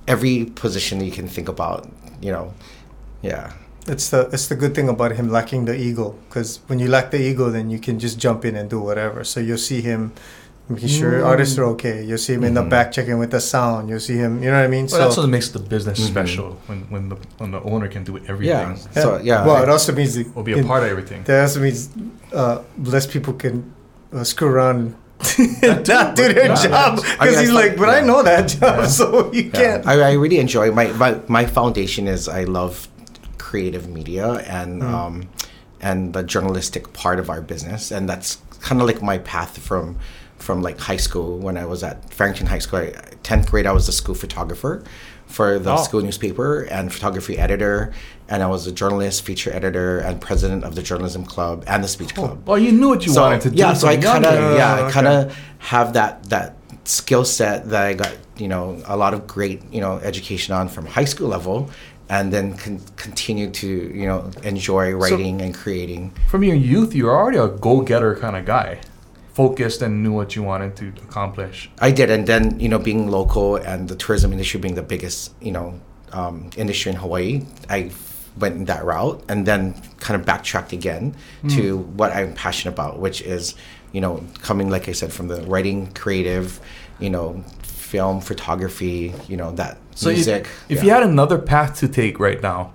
every position you can think about. You know, yeah.
It's the it's the good thing about him lacking the ego because when you lack the ego, then you can just jump in and do whatever. So you'll see him making sure
Mm.
artists are okay. You'll see him in the
Mhm.
back checking with the sound. You'll see him. You know what I mean?
Well, that's what makes the business
Mhm.
special when, when the when the owner can do everything.
Yeah. So yeah.
Well, it also means
will be a part of everything.
That also means uh, less people can uh, screw around and not do their
Yeah.
job
I mean,
because he's like, but I know that job,
Yeah.
so you
Yeah.
can't.
I, I really enjoy my, my my foundation is I love creative media and
Mm.
um, and the journalistic part of our business, and that's kind of like my path from from like high school when I was at Farrington High School. Tenth grade, I was the school photographer for the
Oh.
school newspaper and photography editor, and I was a journalist, feature editor, and president of the journalism club and the speech club
Well, you knew what you
so
wanted to do.
yeah, so I kind of yeah,
Oh,
I kind of have that that skill set that I got you know a lot of great you know education on from high school level, and then con- continue to you know enjoy writing and creating.
From your youth, you were already a go-getter kind of guy, focused and knew what you wanted to accomplish.
I did, and then you know being local and the tourism industry being the biggest you know um, industry in Hawaii, I went in that route, and then kind of backtracked again to what I'm passionate about, which is you know coming like I said from the writing, creative, you know, film, photography, you know that
So if-
music.
if
yeah.
you had another path to take right now,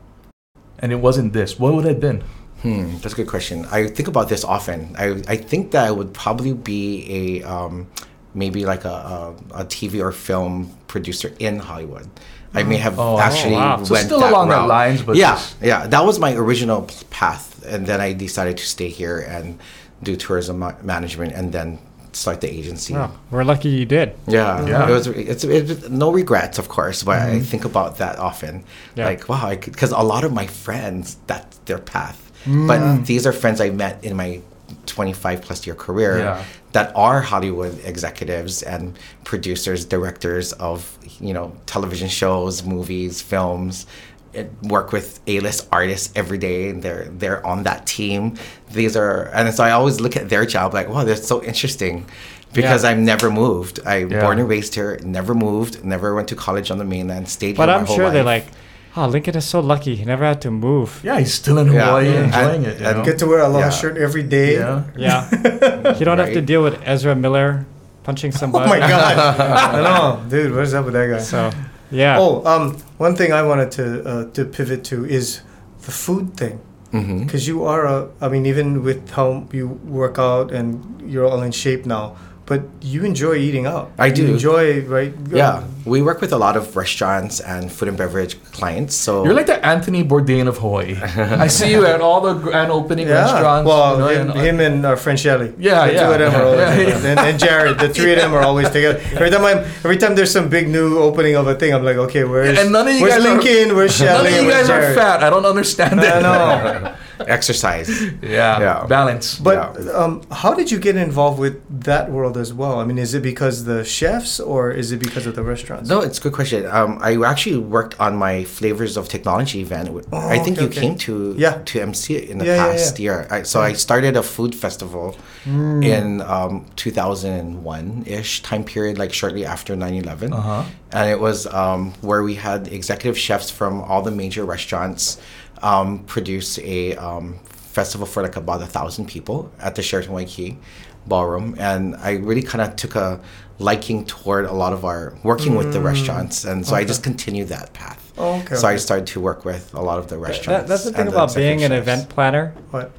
and it wasn't this, what would it have been?
Hmm, that's a good question. I think about this often. I, I think that I would probably be a um, maybe like a, a, a TV or film producer in Hollywood. I may have
Oh,
actually
wow.
So
went
still
that
along that
route.
lines, but
yeah,
just-
yeah, that was my original path, and then I decided to stay here and do tourism ma- management, and then start the agency.
Wow, we're lucky you did.
Yeah,
Yeah.
It was. It's, it's no regrets, of course, but I mm-hmm. think about that often.
Yeah.
Like, wow, because a lot of my friends, that's their path. But mm. these are friends I met in my 25 plus year career
Yeah.
that are Hollywood executives and producers, directors of you know television shows, movies, films. It, work with A-list artists every day, and they're they're on that team. These are, and so I always look at their job like, wow, that's so interesting, because
Yeah.
I've never moved. I
Yeah.
born and raised here, never moved, never went to college on the mainland, stayed
But I'm sure they're like, oh, Lincoln is so lucky. He never had to move.
Yeah, he's still in Hawaii
Yeah.
enjoying
And-
it. You
and
know?
Get to wear a long
Yeah.
shirt every day.
yeah.
Yeah. [LAUGHS] you don't have to deal with Ezra Miller punching somebody. [LAUGHS]
Oh my god. [LAUGHS] I know, dude. What's up with that guy?
So, yeah.
Oh, um, one thing I wanted to uh, to pivot to is the food thing.
Mhm.
Because you are a, I mean, even with how you work out and you're all in shape now, but you enjoy eating out.
I
You
do.
enjoy, right?
Yeah, we work with a lot of restaurants and food and beverage clients. So
You're like the Anthony Bourdain of Hawaii. [LAUGHS] I see you at all the grand opening
Yeah.
restaurants.
Well,
you know,
him,
and- uh,
him and uh, our friend Shelly.
Yeah,
the
yeah.
two of them are always [LAUGHS]
Yeah, yeah.
And, and Jared, the three of them are always together. [LAUGHS] Every time I'm, every time there's some big new opening of a thing, I'm like, okay, where's
And none of you
where's
guys are-
Lincoln? where's
None of you
where's
guys are fat. I don't understand it.
I know.
Exercise. [LAUGHS]
Yeah,
Yeah.
balance.
But
Yeah.
um, how did you get involved with that world as well? I mean, is it because the chefs or is it because of the restaurants?
No, it's a good question. Um, I actually worked on my flavors of technology event.
Oh,
I think
okay,
you
okay.
came to
Yeah.
to MC it in the
Yeah, yeah,
past
yeah.
year. I, so I started a food festival
Mm.
in um, 2001 ish time period, like shortly after 9 11.
Uh-huh.
And it was um, where we had executive chefs from all the major restaurants um, produce a um, festival for like about a thousand people at the Sheraton Waikiki ballroom. And I really kind of took a liking toward a lot of our working with the restaurants. And so I just continued that path.
Mm. Oh, okay,
So I started to work with a lot of the restaurants.
That, that's the thing
and
about being an event planner
What?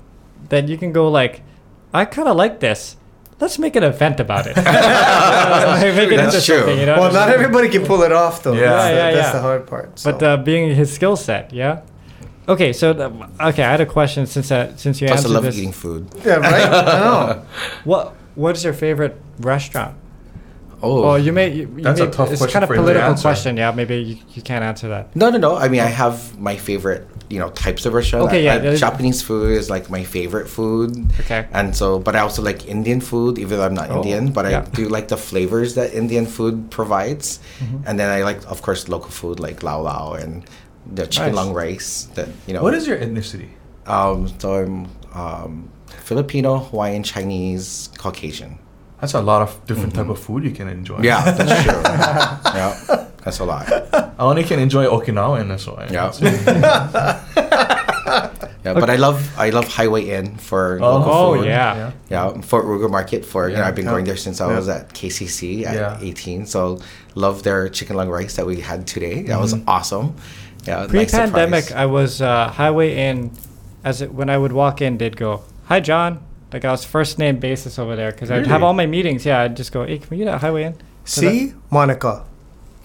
that you can go like, I kind of like this. Let's make an event about it. [LAUGHS] [LAUGHS] make it
That's true.
you know?
Well, not everybody can pull it off, though.
Yeah.
That's, the,
Yeah, yeah,
that's the hard part. So.
But uh, being his skill set, yeah. Okay, so the, okay, I had a question since uh, since you
Plus, I
answered
love
this.
eating food.
yeah, right? I know. [LAUGHS]
What what is your favorite restaurant?
Oh,
Oh, you may. You, you
That's a
may-
tough
It's
question
kind of
for
political question. Yeah, maybe you, you can't answer that.
No, no, no. I mean, I have my favorite, you know, types of restaurant.
Okay,
I-
yeah,
I-
there's-
Japanese food is like my favorite food.
Okay.
And so, but I also like Indian food, even though I'm not
Oh,
Indian. But
yeah.
I do like the flavors that Indian food provides.
Mm-hmm.
And then I like, of course, local food like lau lau and the chicken
Nice.
long rice. That you know.
what is your ethnicity?
Um, so I'm um, Filipino, Hawaiian, Chinese, Caucasian.
That's a lot of different type of food you can enjoy.
Mm-hmm. Yeah, that's [LAUGHS] true. yeah, that's a lot.
I only can enjoy Okinawan. That's why.
Yeah. yeah, but I love I love Highway Inn for
Oh,
local
Oh,
food.
yeah.
Yeah, Fort Ruger Market for you know I've been
Yeah.
going there since I
Yeah.
was at KCC at
Yeah.
18. So love their chicken long rice that we had today. That was
Mm-hmm.
awesome. Yeah,
Pre-pandemic,
surprise.
I was uh, Highway Inn. As it, when I would walk in, they'd go, "Hi, John." Like I was first name basis over there because I'd have all my meetings. Yeah, I'd just go, "Hey, can we get a Highway Inn?" So
See, Monica.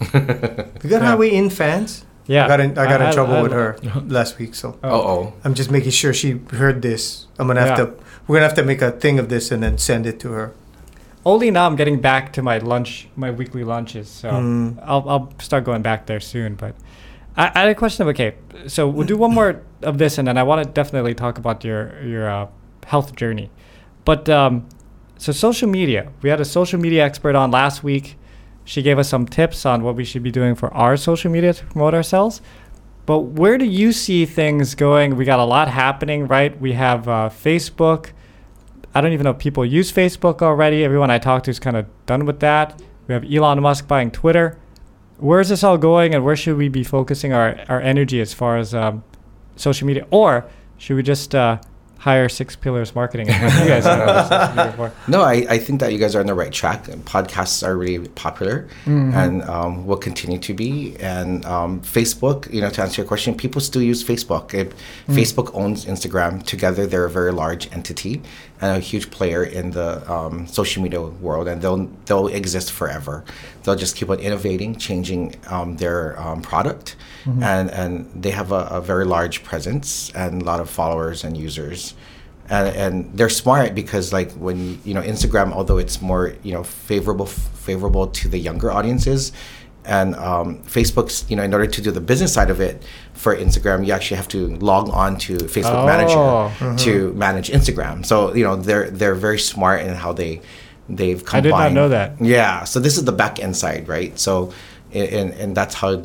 [LAUGHS] You got
Yeah.
Highway Inn fans?
Yeah,
I got in, I got in
I-
trouble
I-
with her [LAUGHS] last week, so
Uh oh.
I'm just making sure she heard this. I'm gonna have
Yeah.
to. We're gonna have to make a thing of this and then send it to her.
Only now I'm getting back to my lunch, my weekly lunches. So
Mm.
I'll, I'll start going back there soon. But I, had a question. Of, okay, so we'll do one more of this, and then I want to definitely talk about your your uh, health journey. But um, so social media, we had a social media expert on last week. She gave us some tips on what we should be doing for our social media to promote ourselves. But where do you see things going? We got a lot happening, right? We have uh, Facebook. I don't even know if people use Facebook already. Everyone I talk to is kind of done with that. We have Elon Musk buying Twitter. Where is this all going, and where should we be focusing our, our energy as far as um, social media? Or should we just uh, hire Six Pillars Marketing? [LAUGHS] you guys know what social media for.
No, I, I think that you guys are on the right track. Podcasts are really popular
Mm-hmm.
and um, will continue to be. And um, Facebook, you know, to answer your question, people still use Facebook. If
Mm.
Facebook owns Instagram, together they're a very large entity and a huge player in the um, social media world, and they'll they'll exist forever. They'll just keep on innovating, changing um, their um, product,
Mm-hmm.
and and they have a, a very large presence and a lot of followers and users and, and they're smart because like when you know Instagram, although it's more you know favorable favorable to the younger audiences, and um, Facebook's you know in order to do the business side of it for Instagram, you actually have to log on to Facebook
Oh.
Manager to manage Instagram. So you know they're they're very smart in how they they've combined.
I did not
combined.
know that.
Yeah, so this is the back end side, right? So, and and that's how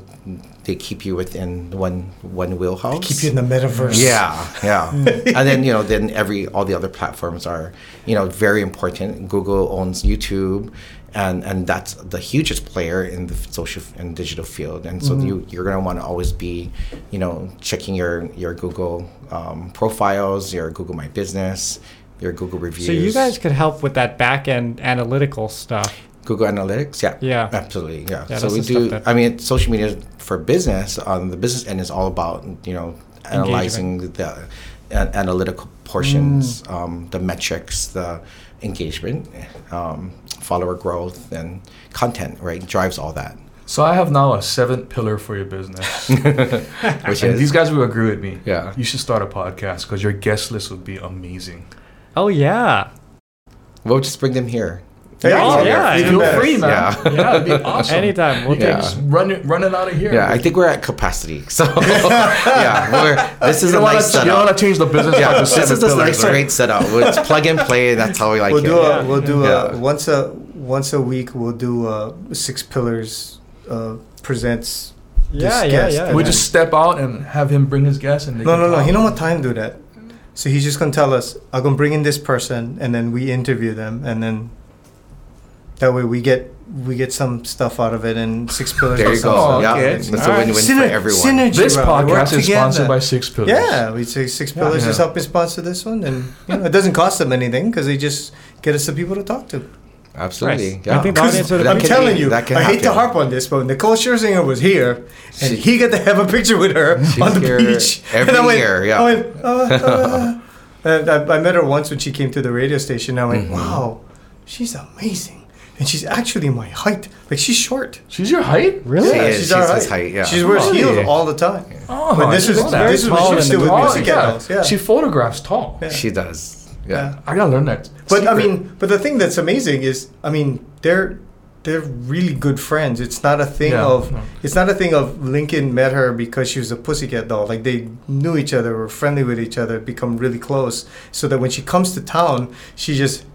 they keep you within one one wheelhouse.
Keep you in the metaverse.
Yeah, yeah. [LAUGHS] and then you know, then every all the other platforms are you know very important. Google owns YouTube, and and that's the hugest player in the social and digital field. And so you you're gonna want to always be, you know, checking your your Google um, profiles, your Google My Business, your Google reviews.
So you guys could help with that back end analytical stuff.
Google Analytics, yeah,
Yeah.
absolutely, yeah.
Yeah,
so we do.
that-
I mean, social media for business on the business end is all about you know analyzing the an- analytical portions,
Mm.
um, the metrics, the engagement, um, follower growth, and content. Right, drives all that.
So I have now a seventh pillar for your business. [LAUGHS]
Which
and
is
these guys will agree with me.
Yeah.
You should start a podcast because your guest list would be amazing.
Oh yeah.
we'll just bring them here.
Hey,
Oh,
yeah,
yeah,
even
Feel
better.
free, man.
Yeah.
Yeah, it'd be [LAUGHS] awesome.
Anytime. We'll
Yeah.
take
Just run it, run it out of here.
Yeah, I think we're at capacity. So [LAUGHS] yeah, [LAUGHS] we're, this is
you
a nice
wanna, you don't want to change the business
Yeah, this is a nice,
right?
great setup. It's plug and play. That's how we like
We'll
it.
do
Yeah.
a we'll do
Yeah.
a once a once a week we'll do a six pillars uh, presents.
Yeah,
this
yeah,
guest.
yeah.
We just step out and have him bring his guests and
No, no, no.
talk.
He know what time to do that. So he's just gonna tell us, I'm gonna bring in this person, and then we interview them, and then that way we get we get some stuff out of it, and six [LAUGHS] pillars.
There you go.
some-
yeah,
okay.
it's a win-win
Syner-
for everyone.
synergy,
This
bro.
Podcast is
together.
sponsored by Six Pillars.
Yeah, we say six pillars
Yeah.
is helping sponsor this one, and you know, it doesn't cost them anything because they just get us some people to talk to.
Absolutely.
Nice.
Yeah.
I think that
that
I'm telling
be-
you, I
that can
hate to harp on this, but Nicole Scherzinger was here, and
She-
he got to have a picture with her on the
here
beach.
every
and I went,
year, yeah.
I went, uh, uh, [LAUGHS] I, I met her once when she came to the radio station. And I went,
Mhm.
wow, she's amazing, and she's actually my height. Like she's short.
She's your height?
Really?
She
Yeah,
is.
she's
She's
our height.
height, yeah.
She wears
Really?
heels all the time.
Oh,
But this
I
is
didn't know
this is
Very tall
she was
in
still with
movie.
Pussycat
yeah.
Dolls. Yeah.
She photographs tall.
Yeah.
She does.
Yeah.
Yeah.
I gotta learn that.
But I mean, but the thing that's amazing is, I mean, they're they're really good friends. It's not a thing
Yeah,
of
no.
it's not a thing of Lincoln met her because she was a pussycat doll. Like they knew each other, were friendly with each other, become really close. So that when she comes to town, she just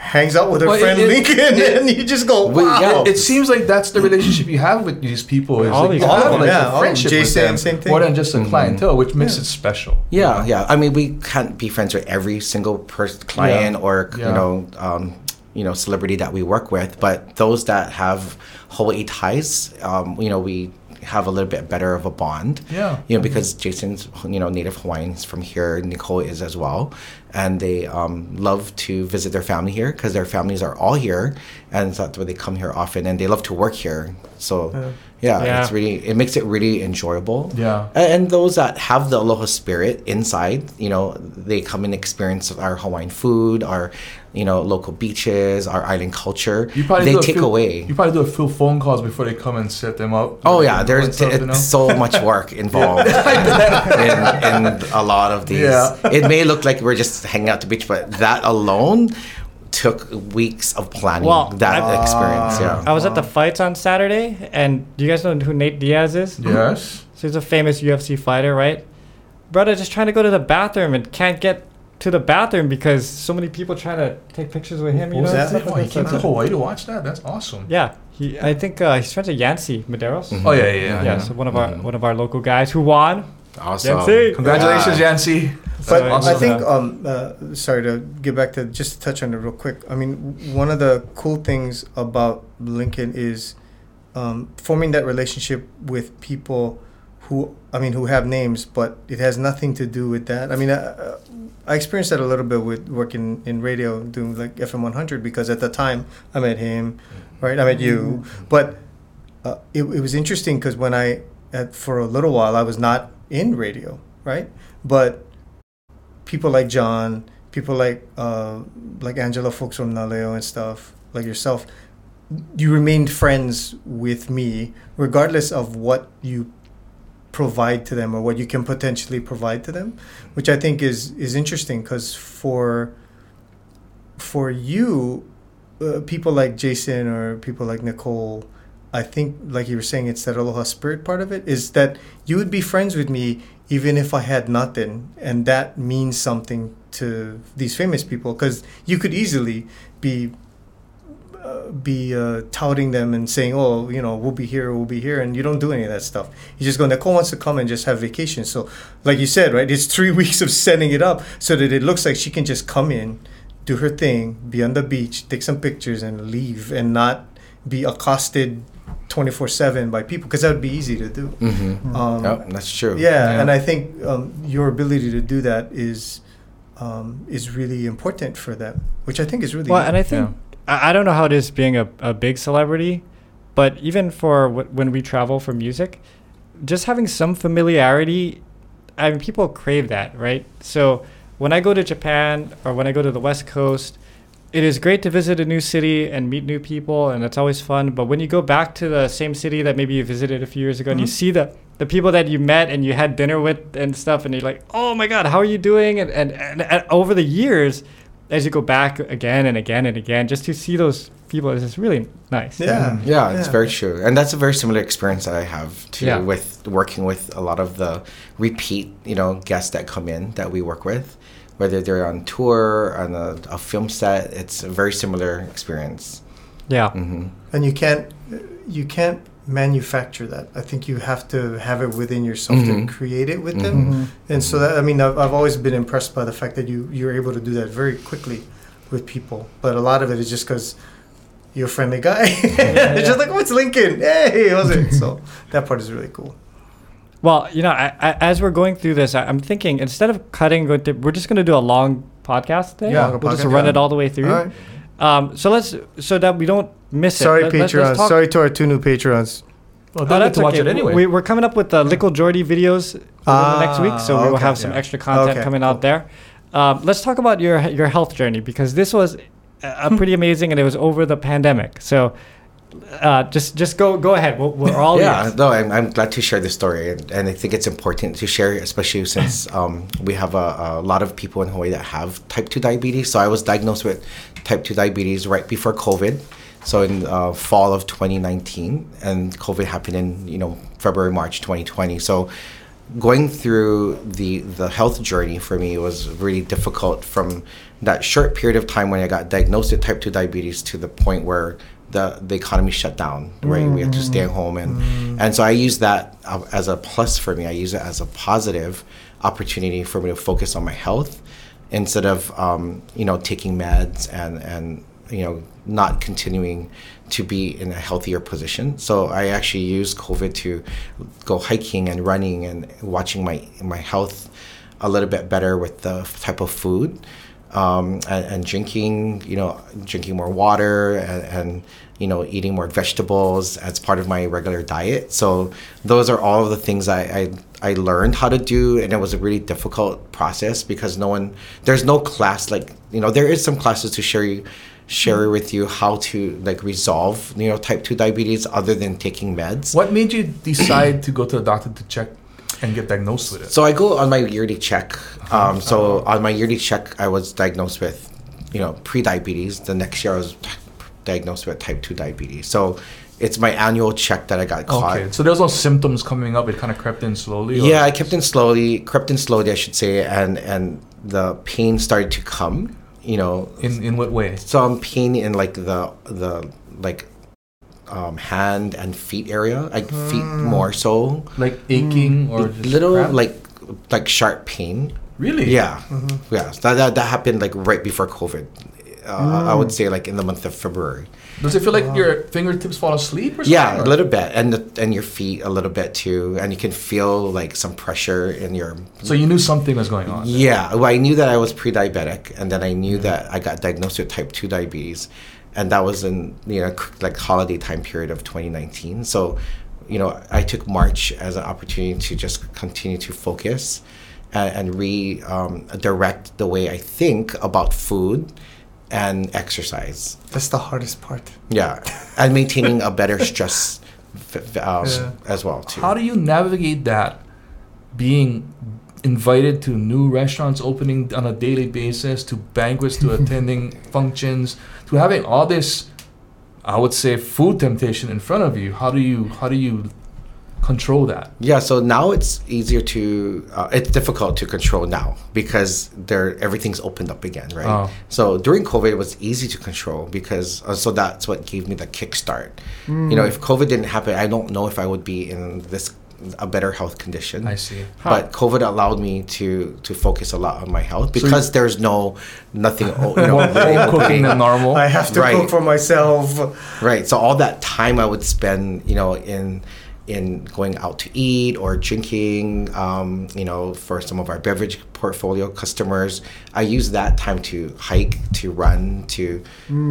hangs out with her
Well,
friend
it-
Lincoln,
it-
and you just go,
We-
wow.
yeah,
it seems like that's the relationship you have with these people. Is
All
like
these
you
people.
have
All of them,
like
yeah,
a
all
friendship with
Jason,
them,
same thing.
more than just a
Mhm.
clientele, which makes
Yeah.
it special.
Yeah, yeah. I mean, we can't be friends with every single person, client, or
Yeah.
you know, um, you know, celebrity that we work with. But those that have Hawaii ties, um, you know, we have a little bit better of a bond.
Yeah.
You know, because Jason's, you know, native Hawaiians from here. Nicole is as well, and they um, love to visit their family here because their families are all here, and that's why they come here often, and they love to work here. So, yeah,
Yeah.
it's really it makes it really enjoyable.
Yeah.
And those that have the aloha spirit inside, you know, they come and experience our Hawaiian food, our, you know, local beaches, our island culture.
You probably
they take
few,
away.
You probably do a few phone calls before they come and set them up.
Oh yeah, there's
stuff, you
it's
know?
so much work [LAUGHS] involved in, in a lot of these.
Yeah.
It may look like we're just hanging out at the beach, but that alone took weeks of planning
Well,
that
I-
experience. Yeah.
I was at the fights on Saturday, and do you guys know who Nate Diaz is?
Yes.
So he's a famous UFC fighter, right? Brother just trying to go to the bathroom and can't get to the bathroom because so many people trying to take pictures with him. You
What was
know,
that?
stuff
Oh,
like
he
that.
came to [LAUGHS] Hawaii to watch that. That's awesome.
Yeah, he. I think uh, he's friends with Yancy Medeiros.
Mhm.
Oh yeah, yeah, yeah.
Yeah, so one of our
Mhm.
one of our local guys who won.
Awesome.
Yancy.
Congratulations,
Yeah.
Yancy.
But
So,
I think,
uh,
um, uh, sorry to get back to just to touch on it real quick. I mean, one of the cool things about Lincoln is um, forming that relationship with people who, I mean, who have names, but it has nothing to do with that. I mean, I, I experienced that a little bit with working in radio, doing like FM 100, because at the time I met him, right? I met you, but uh, it, it was interesting because when I, at, for a little while, I was not in radio, right? But people like John, people like uh, like Angela, folks from Na Leo and stuff, like yourself, you remained friends with me regardless of what you provide to them or what you can potentially provide to them, which I think is is interesting because for for you, uh, people like Jason or people like Nicole, I think, like you were saying, it's that aloha spirit part of it. Is that you would be friends with me even if I had nothing, and that means something to these famous people because you could easily be uh, be uh, touting them and saying, "Oh, you know, we'll be here, we'll be here," and you don't do any of that stuff. You just go. Nicole wants to come and just have vacation. So, like you said, right? It's three [LAUGHS] weeks of setting it up so that it looks like she can just come in, do her thing, be on the beach, take some pictures, and leave, and not be accosted twenty four seven by people because that would be easy to do.
Mm-hmm.
Um,
Yep, that's true.
yeah,
Yeah.
and I think um, your ability to do that is um, is really important for them, which I think is really
Well, and I think I, I don't know how it is being a, a big celebrity, but even for w- when we travel for music, just having some familiarity, I mean, people crave that, right? So when I go to Japan or when I go to the West Coast, it is great to visit a new city and meet new people, and it's always fun. But when you go back to the same city that maybe you visited a few years ago, and you
Mhm.
see the the people that you met and you had dinner with and stuff, and you're like, oh my god, how are you doing? And and, and, and over the years, as you go back again and again and again, just to see those people is just really nice.
yeah,
Yeah, it's
Yeah.
very true, and that's a very similar experience that I have too
Yeah.
with working with a lot of the repeat, you know, guests that come in that we work with, whether they're on tour on a, a film set. It's a very similar experience.
Yeah.
hmm
and you can't you can't manufacture that. I think you have to have it within yourself
Mhm.
to create it with
Mhm.
them. And so that I mean, I've, I've always been impressed by the fact that you you're able to do that very quickly with people. But a lot of it is just because you're a friendly guy. [LAUGHS] it's just like, oh, it's Lincoln. Hey, how's it? So that part is really cool.
Well, you know, I, I, as we're going through this, I, I'm thinking instead of cutting, go to- we're just going to do a long podcast thing.
Yeah,
we'll just run
yeah.
it all the way through.
All right.
Um, so let's so that we don't miss
Sorry,
it. let- let's-
Patreons.
let's
Sorry to our two new Patrons.
Well,
Oh,
they'll get
that's
to watch
okay.
it anyway.
We, we're coming up with the Lickle Jordy videos within next week, so we will
Ah,
have some
Yeah.
extra content
Okay,
coming
cool.
out there. Um, let's talk about your your health journey because this was uh, pretty amazing, and it was over the pandemic. So uh, just just go go ahead. We're, we're all
yeah,
ears.
no, I'm, I'm glad to share this story, and, and I think it's important to share, especially since [LAUGHS] um, we have a, a lot of people in Hawaii that have type two diabetes. So I was diagnosed with type two diabetes right before COVID, so in uh, fall of 2019, and COVID happened in you know February March 2020. So going through the the health journey for me was really difficult from that short period of time when I got diagnosed with type 2 diabetes to the point where the the economy shut down right? We had to stay at home and and so I use that uh, as a plus for me. I use it as a positive opportunity for me to focus on my health instead of um, you know taking meds and and you know not continuing to be in a healthier position. So i actually use covid to go hiking and running and watching my my health a little bit better with the type of food um, and, and drinking you know drinking more water and, and you know eating more vegetables as part of my regular diet. So those are all of the things I, I I learned how to do and it was a really difficult process because no one there's no class like you know there is some classes to share you share with you how to like resolve you know type 2 diabetes other than taking meds.
What made you decide to go to the doctor to check and get diagnosed with it?
so I go on my yearly check. Um, so on my yearly check, I was diagnosed with, you know, pre-diabetes. The next year, I was diagnosed with type two diabetes. So it's my annual check that I got caught.
Okay, so there was no symptoms coming up. It kind of crept in slowly.
Yeah, I kept in slowly, crept in slowly, I should say, and and the pain started to come. You know,
In in what way?
some pain in like the the like um, hand and feet area, like feet hmm. more so.
Like aching mm, or just
little
cramp?
like like sharp pain.
really?
Yeah, mm-hmm. yeah. So that, that that happened like right before COVID. Uh, I would mm. say like in the month of February.
Does it feel like uh-huh. your fingertips fall asleep or something?
Yeah, a little bit, and the, and your feet a little bit too, and you can feel like some pressure in your.
So you knew something was going on.
Yeah, well, I knew that I was pre-diabetic, and then I knew mm. that I got diagnosed with type two diabetes, and that was in you know like holiday time period of 2019. So, you know, I took March as an opportunity to just continue to focus, and, and re um, direct the way I think about food, and exercise.
That's the hardest part.
Yeah, and maintaining a better stress f- f- um,
Yeah.
as well too.
How do you navigate that? Being invited to new restaurants opening on a daily basis, to banquets, to [LAUGHS] attending functions, to having all this I would say, food temptation in front of you. How do you how do you control that?
Yeah, so now it's easier to, uh, it's difficult to control now because there everything's opened up again, right?
Oh.
So during COVID, it was easy to control because, uh, so that's what gave me the kickstart. You know, if COVID didn't happen, I don't know if I would be in this, a better health condition.
I see.
But COVID allowed me to to focus a lot on my health because there's no nothing you know,
More
really
home cooking than normal.
I have to
Right.
cook for myself.
Right. So all that time I would spend, you know, in in going out to eat or drinking, um, you know, for some of our beverage portfolio customers, I use that time to hike, to run, to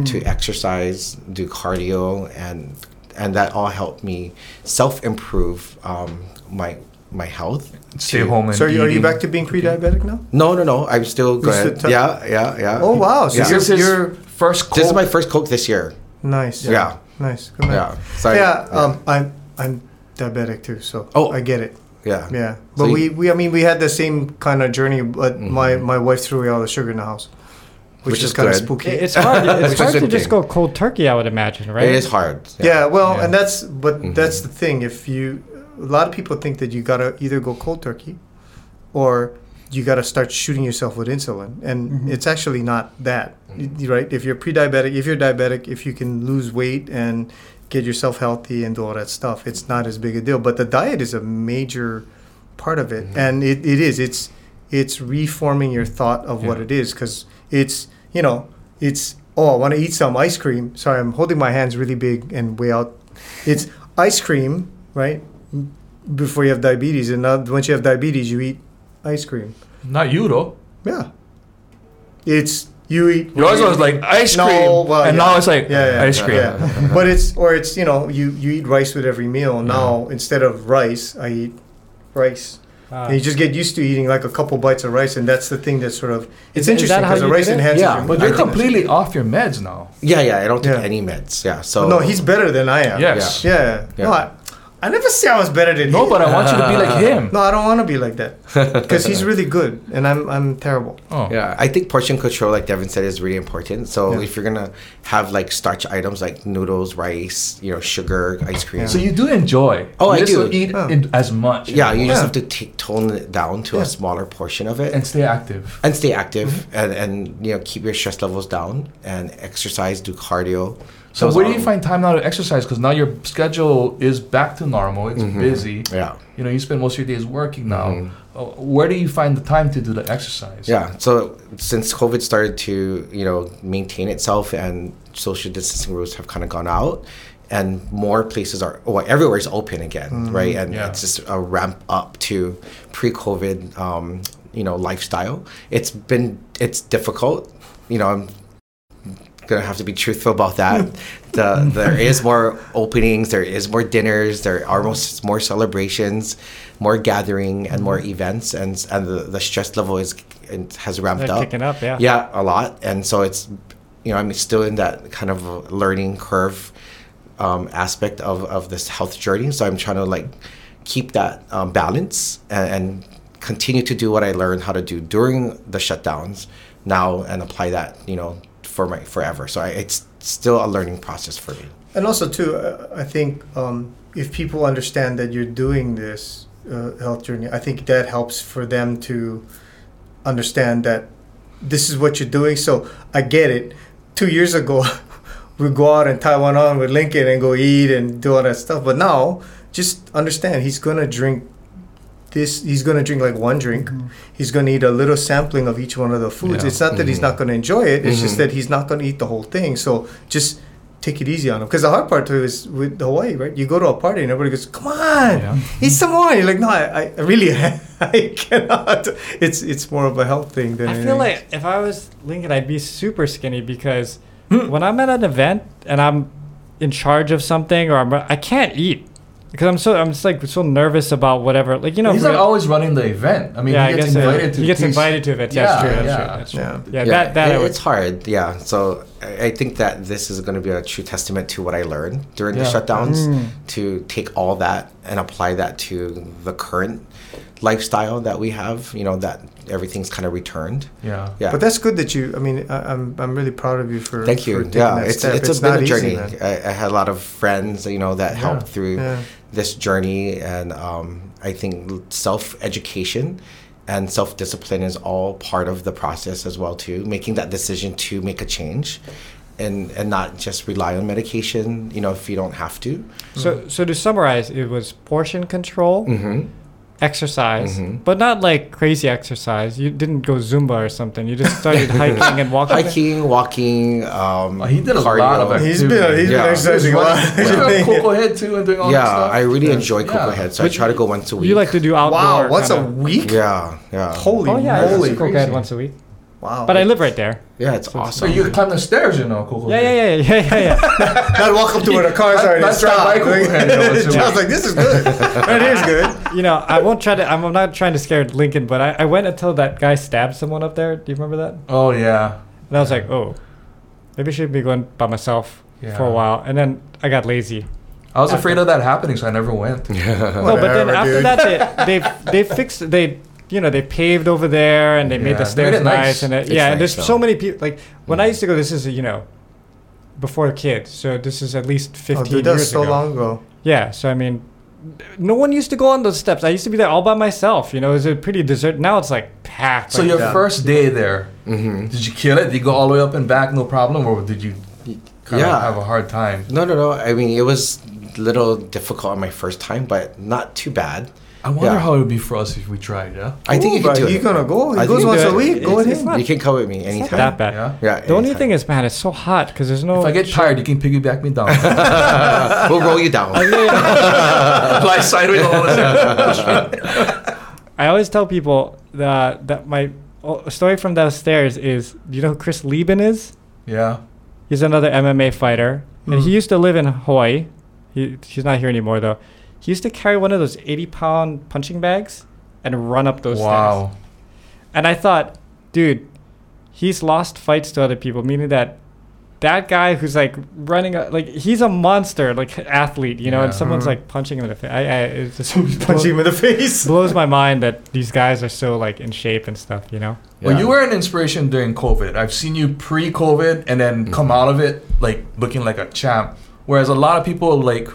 to exercise, do cardio, and and that all helped me self improve um, my my health.
Stay
to-
home and
So are you, are you back to being pre-diabetic now?
No, no, no. I'm still
still
good.
t-
yeah, yeah, yeah.
Oh wow! So
Yeah.
Is this
you're,
his
you're
first
This is my first Coke this year.
nice.
Yeah.
Nice. Good.
Yeah. So I-
yeah. Um, I'm I'm diabetic too, so
Oh.
I get it.
Yeah.
Yeah,
So
but
you-
we, we I mean we had the same kind of journey, but
Mm-hmm.
my my wife threw away all the sugar in the house, which,
Which
is,
is
kind of spooky.
It's hard. [LAUGHS] It's hard to
good
just go cold turkey. I would imagine, right?
It is hard.
yeah, well,
Yeah.
and that's but
Mhm.
that's the thing. If you a lot of people think that you gotta either go cold turkey, or you gotta start shooting yourself with insulin, and it's actually not that,
Mm-hmm.
right? If you're pre-diabetic, if you're diabetic, if you can lose weight and get yourself healthy and do all that stuff, it's not as big a deal. But the diet is a major part of
Mm-hmm.
it, and it, it is. It's it's reforming your thought of what it is because it's you know it's oh I want to eat some ice cream. Sorry, I'm holding my hands really big and way out. It's ice cream, right? Before you have diabetes, and now once you have diabetes, you eat ice cream.
Not you though.
Yeah, it's you eat.
You Yours was like ice
No,
cream,
well,
and
yeah.
now it's like
yeah, yeah,
ice cream.
Yeah, [LAUGHS] but it's or it's you know you you eat rice with every meal. Now instead of rice, I eat rice.
Uh,
And you just get used to eating like a couple bites of rice, and that's the thing that sort of it's
Is- is
interesting
that how
because the
you
rice
it?
enhances
Yeah,
your
But you're completely off your meds now.
Yeah, yeah. I don't take
Yeah.
any meds. Yeah. So
no, he's better than I am.
Yes.
Yeah.
Yeah.
No, I, I never say I was better than
No,
him.
No, but I want you to be like [LAUGHS] him.
no, I don't want to be like that [LAUGHS] because he's really good, and I'm I'm terrible.
Oh.
Yeah, I think portion control, like Devin said, is really important. So
Yeah.
if you're gonna have like starch items like noodles, rice, you know, sugar, ice cream.
So you do enjoy.
Oh,
you
I
just
do.
don't eat
Oh.
in as much.
yeah, you just
Yeah.
have to t- tone it down to
Yeah.
a smaller portion of it
and stay active.
and stay active
Mm-hmm.
and, and you know keep your stress levels down and exercise, do cardio.
So where do you find time now to exercise? Because now your schedule is back to normal. It's
Mhm.
busy.
Yeah.
You know, you spend most of your days working now.
Mhm.
Uh, where do you find the time to do the exercise?
Yeah. So since COVID started to you know maintain itself and social distancing rules have kind of gone out, and more places are well everywhere is open again, right? And
Yeah.
it's just a ramp up to pre-COVID, um, you know, lifestyle. It's been it's difficult. You know, I'm gonna have to be truthful about that. the there is more openings, there is more dinners, there are most more celebrations, more gathering, and more events, and and the, the stress level is has ramped
They're
up.
kicking up, yeah.
Yeah, a lot, and so it's you know I'm still in that kind of learning curve um, aspect of of this health journey. So I'm trying to like keep that um, balance and, and continue to do what I learned how to do during the shutdowns now and apply that you know for my forever. So I, it's still a learning process for me.
And also too, uh, I think um, if people understand that you're doing this uh, health journey, I think that helps for them to understand that this is what you're doing. So I get it. Two years ago, [LAUGHS] we go out tie one on with Lincoln and go eat and do all that stuff. But now, just understand he's gonna drink this. He's gonna drink like one drink. He's gonna eat a little sampling of each one of the foods.
Yeah.
It's not that he's
Mhm.
not gonna enjoy it. It's just
Mhm.
that he's not gonna eat the whole thing. So just take it easy on him. Because the hard part too is with Hawaii, right? You go to a party and everybody goes, "Come on,
Yeah.
eat some more." You're like, "No, I, I really, [LAUGHS] I cannot." It's it's more of a health thing than.
I
anything.
feel like if I was Lincoln, I'd be super skinny because
Hmm.
when I'm at an event and I'm in charge of something or I'm, I can't eat because I'm so I'm just like so nervous about whatever. Like you know,
He's
for
not
real-
always running the event. I mean,
yeah, I
he gets
guess
invited to.
he gets
taste-
invited to events.
Yeah,
that's true. That's
yeah.
true. That's true.
Yeah.
Yeah, that that
it- it's hard. Yeah, so I I think that this is going to be a true testament to what I learned during the shutdowns
Mm.
to take all that and apply that to the current lifestyle that we have. You know that everything's kind of returned.
Yeah.
Yeah.
But that's good that you. I mean, I, I'm I'm really proud of you for.
Thank you.
For
Yeah,
that
it's it's, a
not
been a journey. I, I had a lot of friends, you know, that helped through
Yeah.
This journey, and um, I think self education and self discipline is all part of the process as well too. Making that decision to make a change, and and not just rely on medication. You know, if you don't have to.
So, so to summarize, it was portion control,
Mm-hmm.
Exercise,
Mhm.
but not like crazy exercise. You didn't go Zumba or something. You just started [LAUGHS] hiking and walking.
Hiking, walking. Um,
Oh, he did a
cardio.
lot of
He's
activity.
been he's
Yeah.
been exercising a lot.
He's got [LAUGHS] Koko Head too and doing all that
Yeah,
stuff.
I really
Yeah.
enjoy Koko
Yeah.
Head, so I try to go once a week.
You like to do outdoor.
wow, once a
kinda-
week?
Yeah, yeah.
Holy
Oh yeah, I
moly!
used to cook
crazy.
at once a week.
Wow.
But I live right there.
Yeah, it's awesome.
So
awesome.
you climb the stairs, you know, Koko
Yeah, yeah, yeah, yeah, yeah, yeah. [LAUGHS]
Not walk up to where the cars are and
That's
stop.
not like
Like,
Koko Head, you know, it's-
I was like, this is good. [LAUGHS] That is good.
you know, I won't try to. I'm not trying to scare Lincoln, but I, I went until that guy stabbed someone up there. Do you remember that?
Oh yeah.
And I was like, oh, maybe I should be going by myself for a while. And then I got lazy.
I was afraid of that happening, so I never went. Yeah. [LAUGHS]
no, but then after
dude.
that, they they they fixed they you know they paved over there and they made the
they made
stairs nice,
nice.
and it,
It's
yeah, and there's
though.
so many people. Like when I used to go, this is you know before a kid so this is at least
Oh,
15
dude, that was
years
so
ago.
long ago.
Yeah, so I mean, no one used to go on those steps. I used to be there all by myself. You know, it was a pretty desert. Now it's like packed.
So
like,
your
Yeah.
first day there,
hmm
did you kill it? Did you go all the way up and back, no problem, or did you kind
Yeah.
of have a hard time?
No, no, no. I mean, it was a little difficult on my first time, but not too bad.
I wonder
Yeah.
how it would be for us if we tried, yeah?
I think
Ooh,
you can
but
do
you
it.
gonna go? He
I
goes once a week. Go with him.
not-
You can come with me anytime.
It's not that bad.
Yeah.
Yeah.
The only thing is, man, it's so hot because there's no.
If I get tired, you can piggyback me down. [LAUGHS]
we'll roll you down. [LAUGHS] [LAUGHS]
Fly sideways all the time.
I always tell people that that my oh, story from downstairs is. Do you know who Chris Leben is?
Yeah.
He's another MMA fighter, and
Hmm.
he used to live in Hawaii. He, he's not here anymore though. He used to carry one of those 80 pound punching bags and run up those stairs.
Wow.
And I thought, dude, he's lost fights to other people, meaning that that guy who's like running, a, like he's a monster, like athlete, you know, and someone's
Mhm.
like punching him in the face. I, I it just [LAUGHS]
Punch him in the face. [LAUGHS]
blows my mind that these guys are so like in shape and stuff, you know.
Well, you were an inspiration during COVID. I've seen you pre-COVID and then
Mm-hmm.
come out of it like looking like a champ. Whereas a lot of people like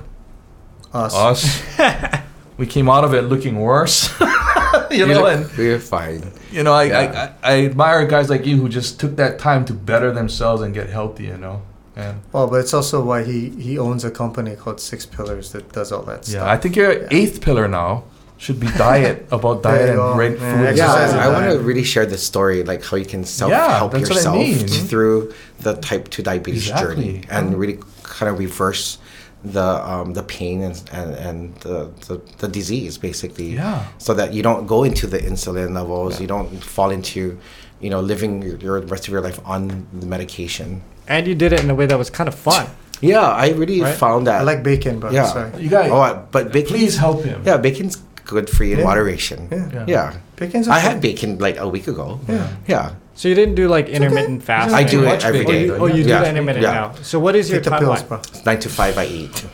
Us.
us, [LAUGHS] we came out of it looking worse. [LAUGHS] you know, and
We're fine.
you know, I,
Yeah.
I, I, I admire guys like you who just took that time to better themselves and get healthy. You know, and
Well, but it's also why he he owns a company called Six Pillars that does all that
yeah,
stuff.
Yeah, I think your
Yeah.
eighth pillar now should be diet [LAUGHS] about diet and
go.
great
Yeah,
food.
Yeah,
Exercise
I want to really share the story, like how you can self help
that's what I
yourself
mean.
through the type two diabetes
Exactly.
journey and really kind of reverse the um, the pain and and, and the, the the disease basically.
Yeah.
So that you don't go into the insulin levels,
Yeah.
you don't fall into, you know, living your, your rest of your life on the medication.
And you did it in a way that was kind of fun.
Yeah, I really
Right?
found that.
I like bacon, but
Yeah.
sorry.
You guys,
Oh, but bacon.
please help him.
Yeah, bacon's good for you in
Yeah.
moderation.
Yeah.
Yeah.
Yeah.
Bacon's
I
okay.
had bacon like a week ago.
Yeah.
Yeah.
So you didn't do like intermittent fasting.
I do it every
bacon.
Oh, you, oh, you do
Yeah.
the intermittent
Yeah.
now. So what is your
Take the pills,
timeline?
bro.
Nine to five, I eat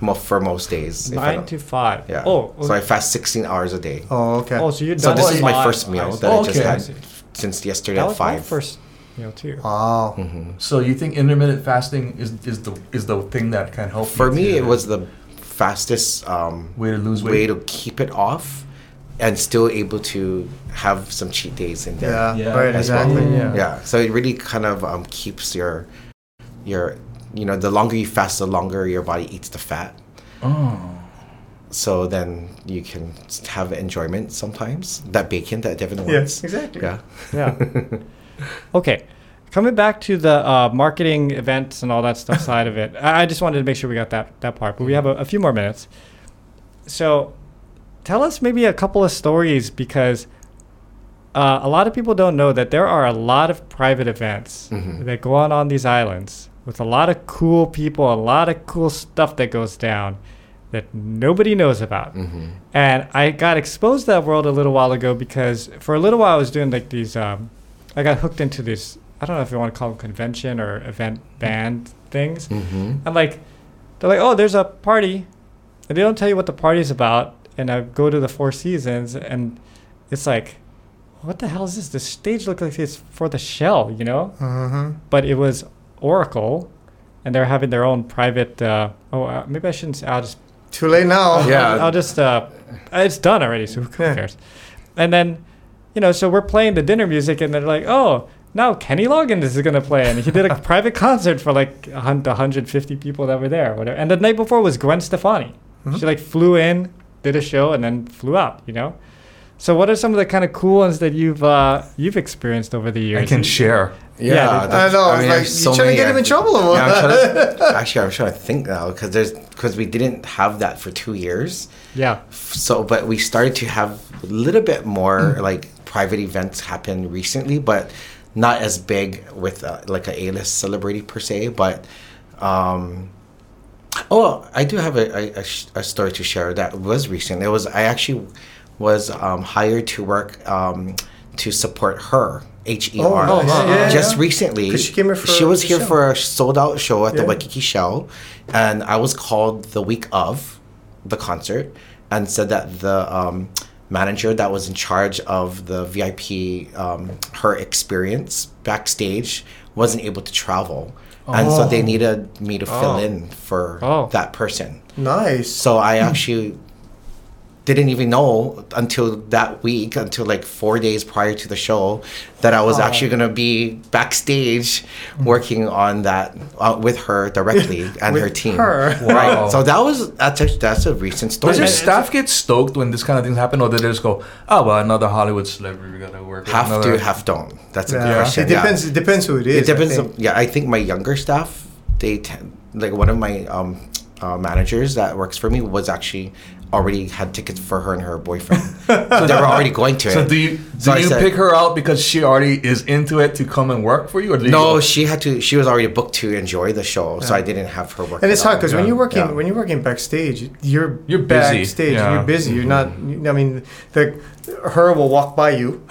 mo- for most days. if I
Nine
don't-
to five.
Yeah.
Oh,
so I fast 16 hours a day.
Oh, okay.
oh, so you're
So
done.
this is my first meal that
Oh,
I just
okay.
had
I
since yesterday
That
at
was my
five.
first meal too.
Wow.
Mhm.
So you think intermittent fasting is, is the is the thing that can help?
For
you
me,
to-
it was the fastest um,
way to lose weight.
way
weight.
to keep it off, and still able to have some cheat days in there.
Yeah,
Yeah,
right,
as well.
Yeah.
Yeah. So it really kind of um, keeps your your you know the longer you fast, the longer your body eats the fat.
Oh.
So then you can have enjoyment sometimes. That bacon that Devin wants.
Yes, exactly.
Yeah.
Yeah. [LAUGHS] okay. Coming back to the uh, marketing events and all that stuff side of it, I I just wanted to make sure we got that, that part, but we have a, a few more minutes. So tell us maybe a couple of stories because uh, a lot of people don't know that there are a lot of private events
Mhm.
that go on on these islands with a lot of cool people, a lot of cool stuff that goes down that nobody knows about.
hmm
And I got exposed to that world a little while ago because for a little while I was doing like these. Um, I got hooked into this I don't know if you want to call them convention or event band things.
Mm-hmm.
And like, they're like, oh, there's a party, and they don't tell you what the party's about. And I go to the Four Seasons, and it's like, what the hell is this? The stage looks like it's for the shell, you know?
Mm-hmm.
But it was Oracle, and they're having their own private. Uh, oh, uh, maybe I shouldn't. Say, I'll just.
Too late now.
Yeah.
I'll, I'll just. Uh, it's done already, so who
Yeah.
cares? And then, you know, so we're playing the dinner music, and they're like, oh. Now Kenny Loggins is gonna play, and he did a [LAUGHS] private concert for like a hun- 150 people that were there, whatever. And the night before was Gwen Stefani.
Mhm.
She like flew in, did a show, and then flew out. You know. So what are some of the kind of cool ones that you've uh, you've experienced over the years?
I can share.
Yeah,
Yeah,
dude.
that's-
I know. I
mean,
like
there's
you're trying to get him in trouble or what?
Yeah, I'm to, [LAUGHS] actually, I'm trying to think now because there's because we didn't have that for two years.
yeah.
So, but we started to have a little bit more
Mm.
like private events happen recently, but not as big with uh, like a A-list celebrity per se. But um, oh, I do have a, a, a, story to share that was recent. It was I actually was um, hired to work um, to support her. H E R.
Oh, nice. Yeah,
Just
yeah.
recently,
'Cause she came here for
she was here
show.
for a sold out show at the Waikiki Shell, and I was called the week of the concert and said that the um, manager that was in charge of the VIP um, her experience backstage wasn't able to travel, and so they
Oh.
needed me to fill
Oh.
in for
Oh.
that person.
Nice.
So I actually didn't even know until that week, until like four days prior to the show, that I was
Oh.
actually gonna be backstage working on that uh, with her directly [LAUGHS] and her team.
her.
Wow.
Right. So that was that's a, that's a recent story.
Does your staff get stoked when this kind of things happen, or do they just go, "Oh, well, another Hollywood celebrity we gotta work with"?
Have
another...
to, have don't. That's a good question.
It
yeah.
depends. It depends who it is.
It depends.
I
on- yeah, I think my younger staff, they tend, like one of my um, uh, managers that works for me was actually already had tickets for her and her boyfriend. so they were already going to [LAUGHS]
So
it.
do you do
So
you
said-
pick her out because she already is into it to come and work for you, or do you
No,
go-
she had to. She was already booked to enjoy the show, so I didn't have her work.
And it's hard
out.
because when you're working
Yeah.
when you're working backstage, you're
You're busy,
Backstage,
yeah.
you're busy. You're not. I mean, the her will walk by you.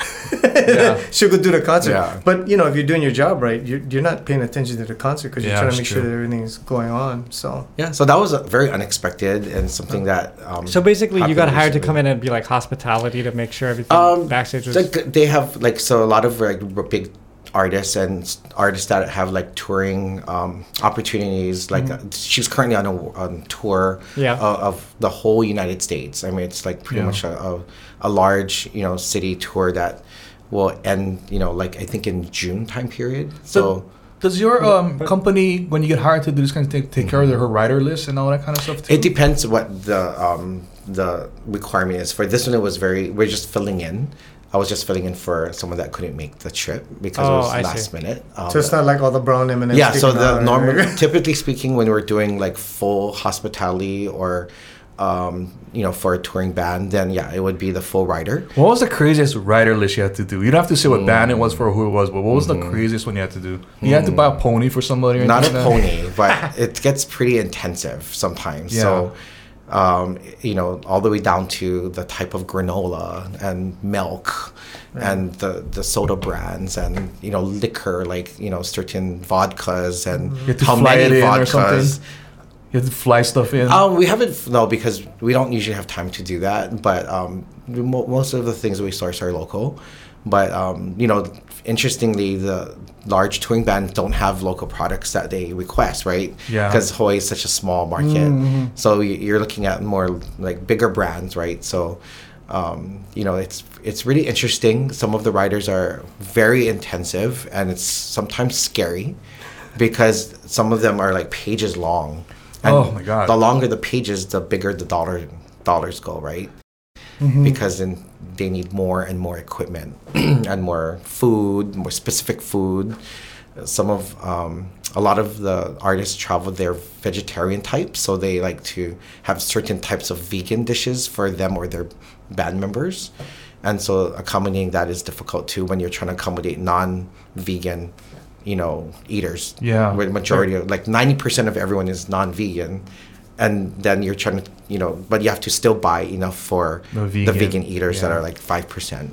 Yeah. [LAUGHS]
She'll go do the concert.
Yeah.
But you know, if you're doing your job right, you're, you're not paying attention to the concert because you're
Yeah,
trying to
that's
make sure that everything's going on. So
Yeah, so that was very unexpected and something that. Um,
So basically, you got hired to come in and be like hospitality to make sure everything
Um,
backstage was.
like they have like so a lot of like big artists and artists that have like touring um, opportunities. Like uh, she's currently on a on tour
Yeah.
of, of the whole United States. I mean, it's like pretty
Yeah.
much a, a, a large you know city tour that will end you know like I think in June time period. So.
Does your um, company, when you get hired to do this kind of thing, take care of the, her rider list and all that kind of stuff too?
It depends what the um, the requirement is. For this one, it was very. We're just filling in. I was just filling in for someone that couldn't make the trip because
Oh,
it was
I
last
see.
minute. Um,
so it's not like all the brown M and M's.
yeah. So
sticking
the normal, [LAUGHS] typically speaking, when we're doing like full hospitality or, um, you know, for a touring band, then yeah, it would be the full rider.
What was the craziest rider list you had to do? You don't have to say what band it was for or who it was, but what was the craziest one you had to do? You had to buy a pony for somebody?
Not a
like
pony, [LAUGHS] but it gets pretty intensive sometimes. So, um, you know, all the way down to the type of granola and milk and the, the soda brands and, you know, liquor, like, you know, certain vodkas and
had
how many vodkas.
You had to fly stuff in.
Um, we haven't, no, because we don't usually have time to do that. But um, we, mo- most of the things we source are local. But, um, you know, interestingly, the large touring bands don't have local products that they request, right?
Yeah.
Because Hawaii is such a small market. So you're looking at more like bigger brands, right? So, um, you know, it's it's really interesting. Some of the riders are very intensive, and it's sometimes scary because some of them are like pages long. And
Oh, my God.
The longer the pages, the bigger the dollar dollars go, right?
Mm-hmm.
Because then they need more and more equipment [CLEARS THROAT] and more food, more specific food. Some of um, a lot of the artists travel their vegetarian types, so they like to have certain types of vegan dishes for them or their band members. And so accommodating that is difficult too when you're trying to accommodate non-vegan, you know, eaters.
Yeah.
with the majority of like 90% of everyone is non-vegan. And then you're trying to, you know, but you have to still buy enough for
The
the
vegan,
vegan, eaters that are like 5%.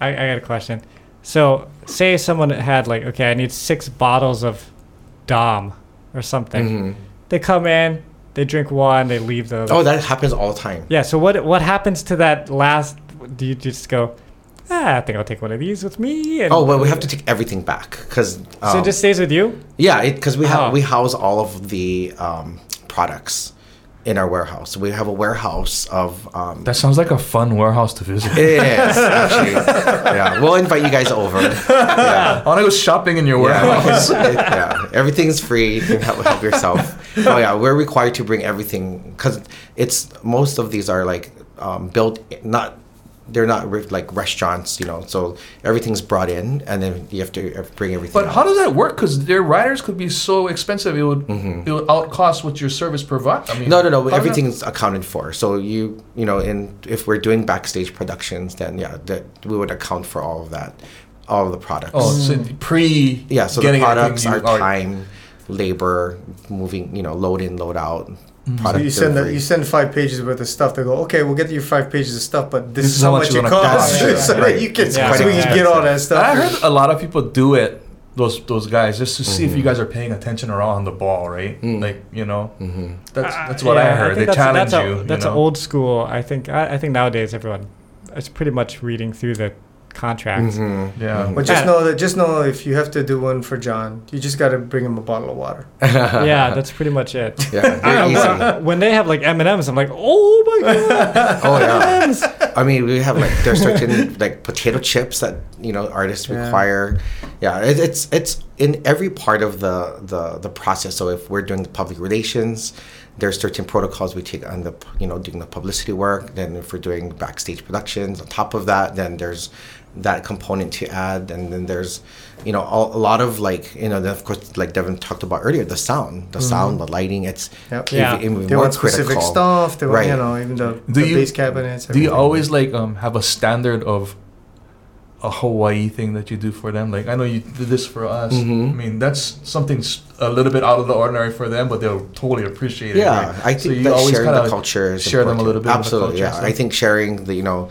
I, I got a question. So say someone had like, okay, I need six bottles of Dom or something.
Mhm.
They come in, they drink one, they leave the.
Oh, that happens all the time.
Yeah. So what what happens to that last? Do you just go? Ah, I think I'll take one of these with me. And
Oh, well, we have to take everything back because
so it just stays with you.
yeah, because we have
Oh.
we house all of the um, products in our warehouse. We have a warehouse of um,
That sounds like a fun warehouse to visit.
It is [LAUGHS] actually. yeah, we'll invite you guys over. [LAUGHS] Yeah.
I want to go shopping in your
Yeah,
warehouse. [LAUGHS]
it- yeah, everything's free. You can help, help yourself. Oh yeah, we're required to bring everything because it's most of these are like um, built not they're not re- like restaurants, you know. So everything's brought in, and then you have to uh, bring everything.
But
out.
how does that work? Because their riders could be so expensive, it would it would outcost what your service provides. I mean,
Mm-hmm. No, no, no.
how does that-
Everything's accounted for. So you, you know, in if we're doing backstage productions, then yeah, that we would account for all of that, all of the products.
Oh, so pre
yeah. So the products,
everything
our
are-
time, labor, moving, you know, load in, load out,
Mm-hmm.
So you send the, you send five pages worth of stuff. They go, okay, we'll get you five pages of stuff, but this, is how much,
it's
it costs,
cost. [LAUGHS]
so
Right.
that you can
Yeah.
so we can get all that stuff.
I heard a lot of people do it. Those those guys just to see if you guys are paying attention around the ball, right?
Mm.
Like you know,
Mhm.
that's
Uh,
that's what I
yeah,
heard.
think
they
that's,
challenge
that's
you.
A,
you
that's
know?
old school. I think. I, I think nowadays everyone is pretty much reading through the contracts.
Mhm.
Yeah.
Mhm.
But just know that just know if you have to do one for John, you just got to bring him a bottle of water. [LAUGHS]
yeah, that's pretty much it.
yeah, [LAUGHS] very easy.
when- when they have like M and M's, I'm like, oh my god. [LAUGHS]
Oh yeah. I mean, we have like there's certain like potato chips that you know artists
Yeah.
require. Yeah, it, it's it's in every part of the the the process. So if we're doing the public relations, there's certain protocols we take on the you know doing the publicity work. Then if we're doing backstage productions, on top of that, then there's that component to add, and then there's you know a, a lot of like you know of course like Devin talked about earlier, the sound, the sound, the lighting. It's
Yep.
Yeah.
even, even
They
more
want specific
critical.
stuff. They want,
Right.
you know, even the,
Do
the
you-
bass cabinets.
Do you always like um have a standard of a Hawaii thing that you do for them? Like I know you did this for us.
Mhm.
I mean that's something a little bit out of the ordinary for them, but they'll totally appreciate it.
Yeah,
right?
I
So
think
you
that
always
sharing the culture is
share them a little bit of the
Absolutely,
culture
yeah.
and
I think sharing the you know,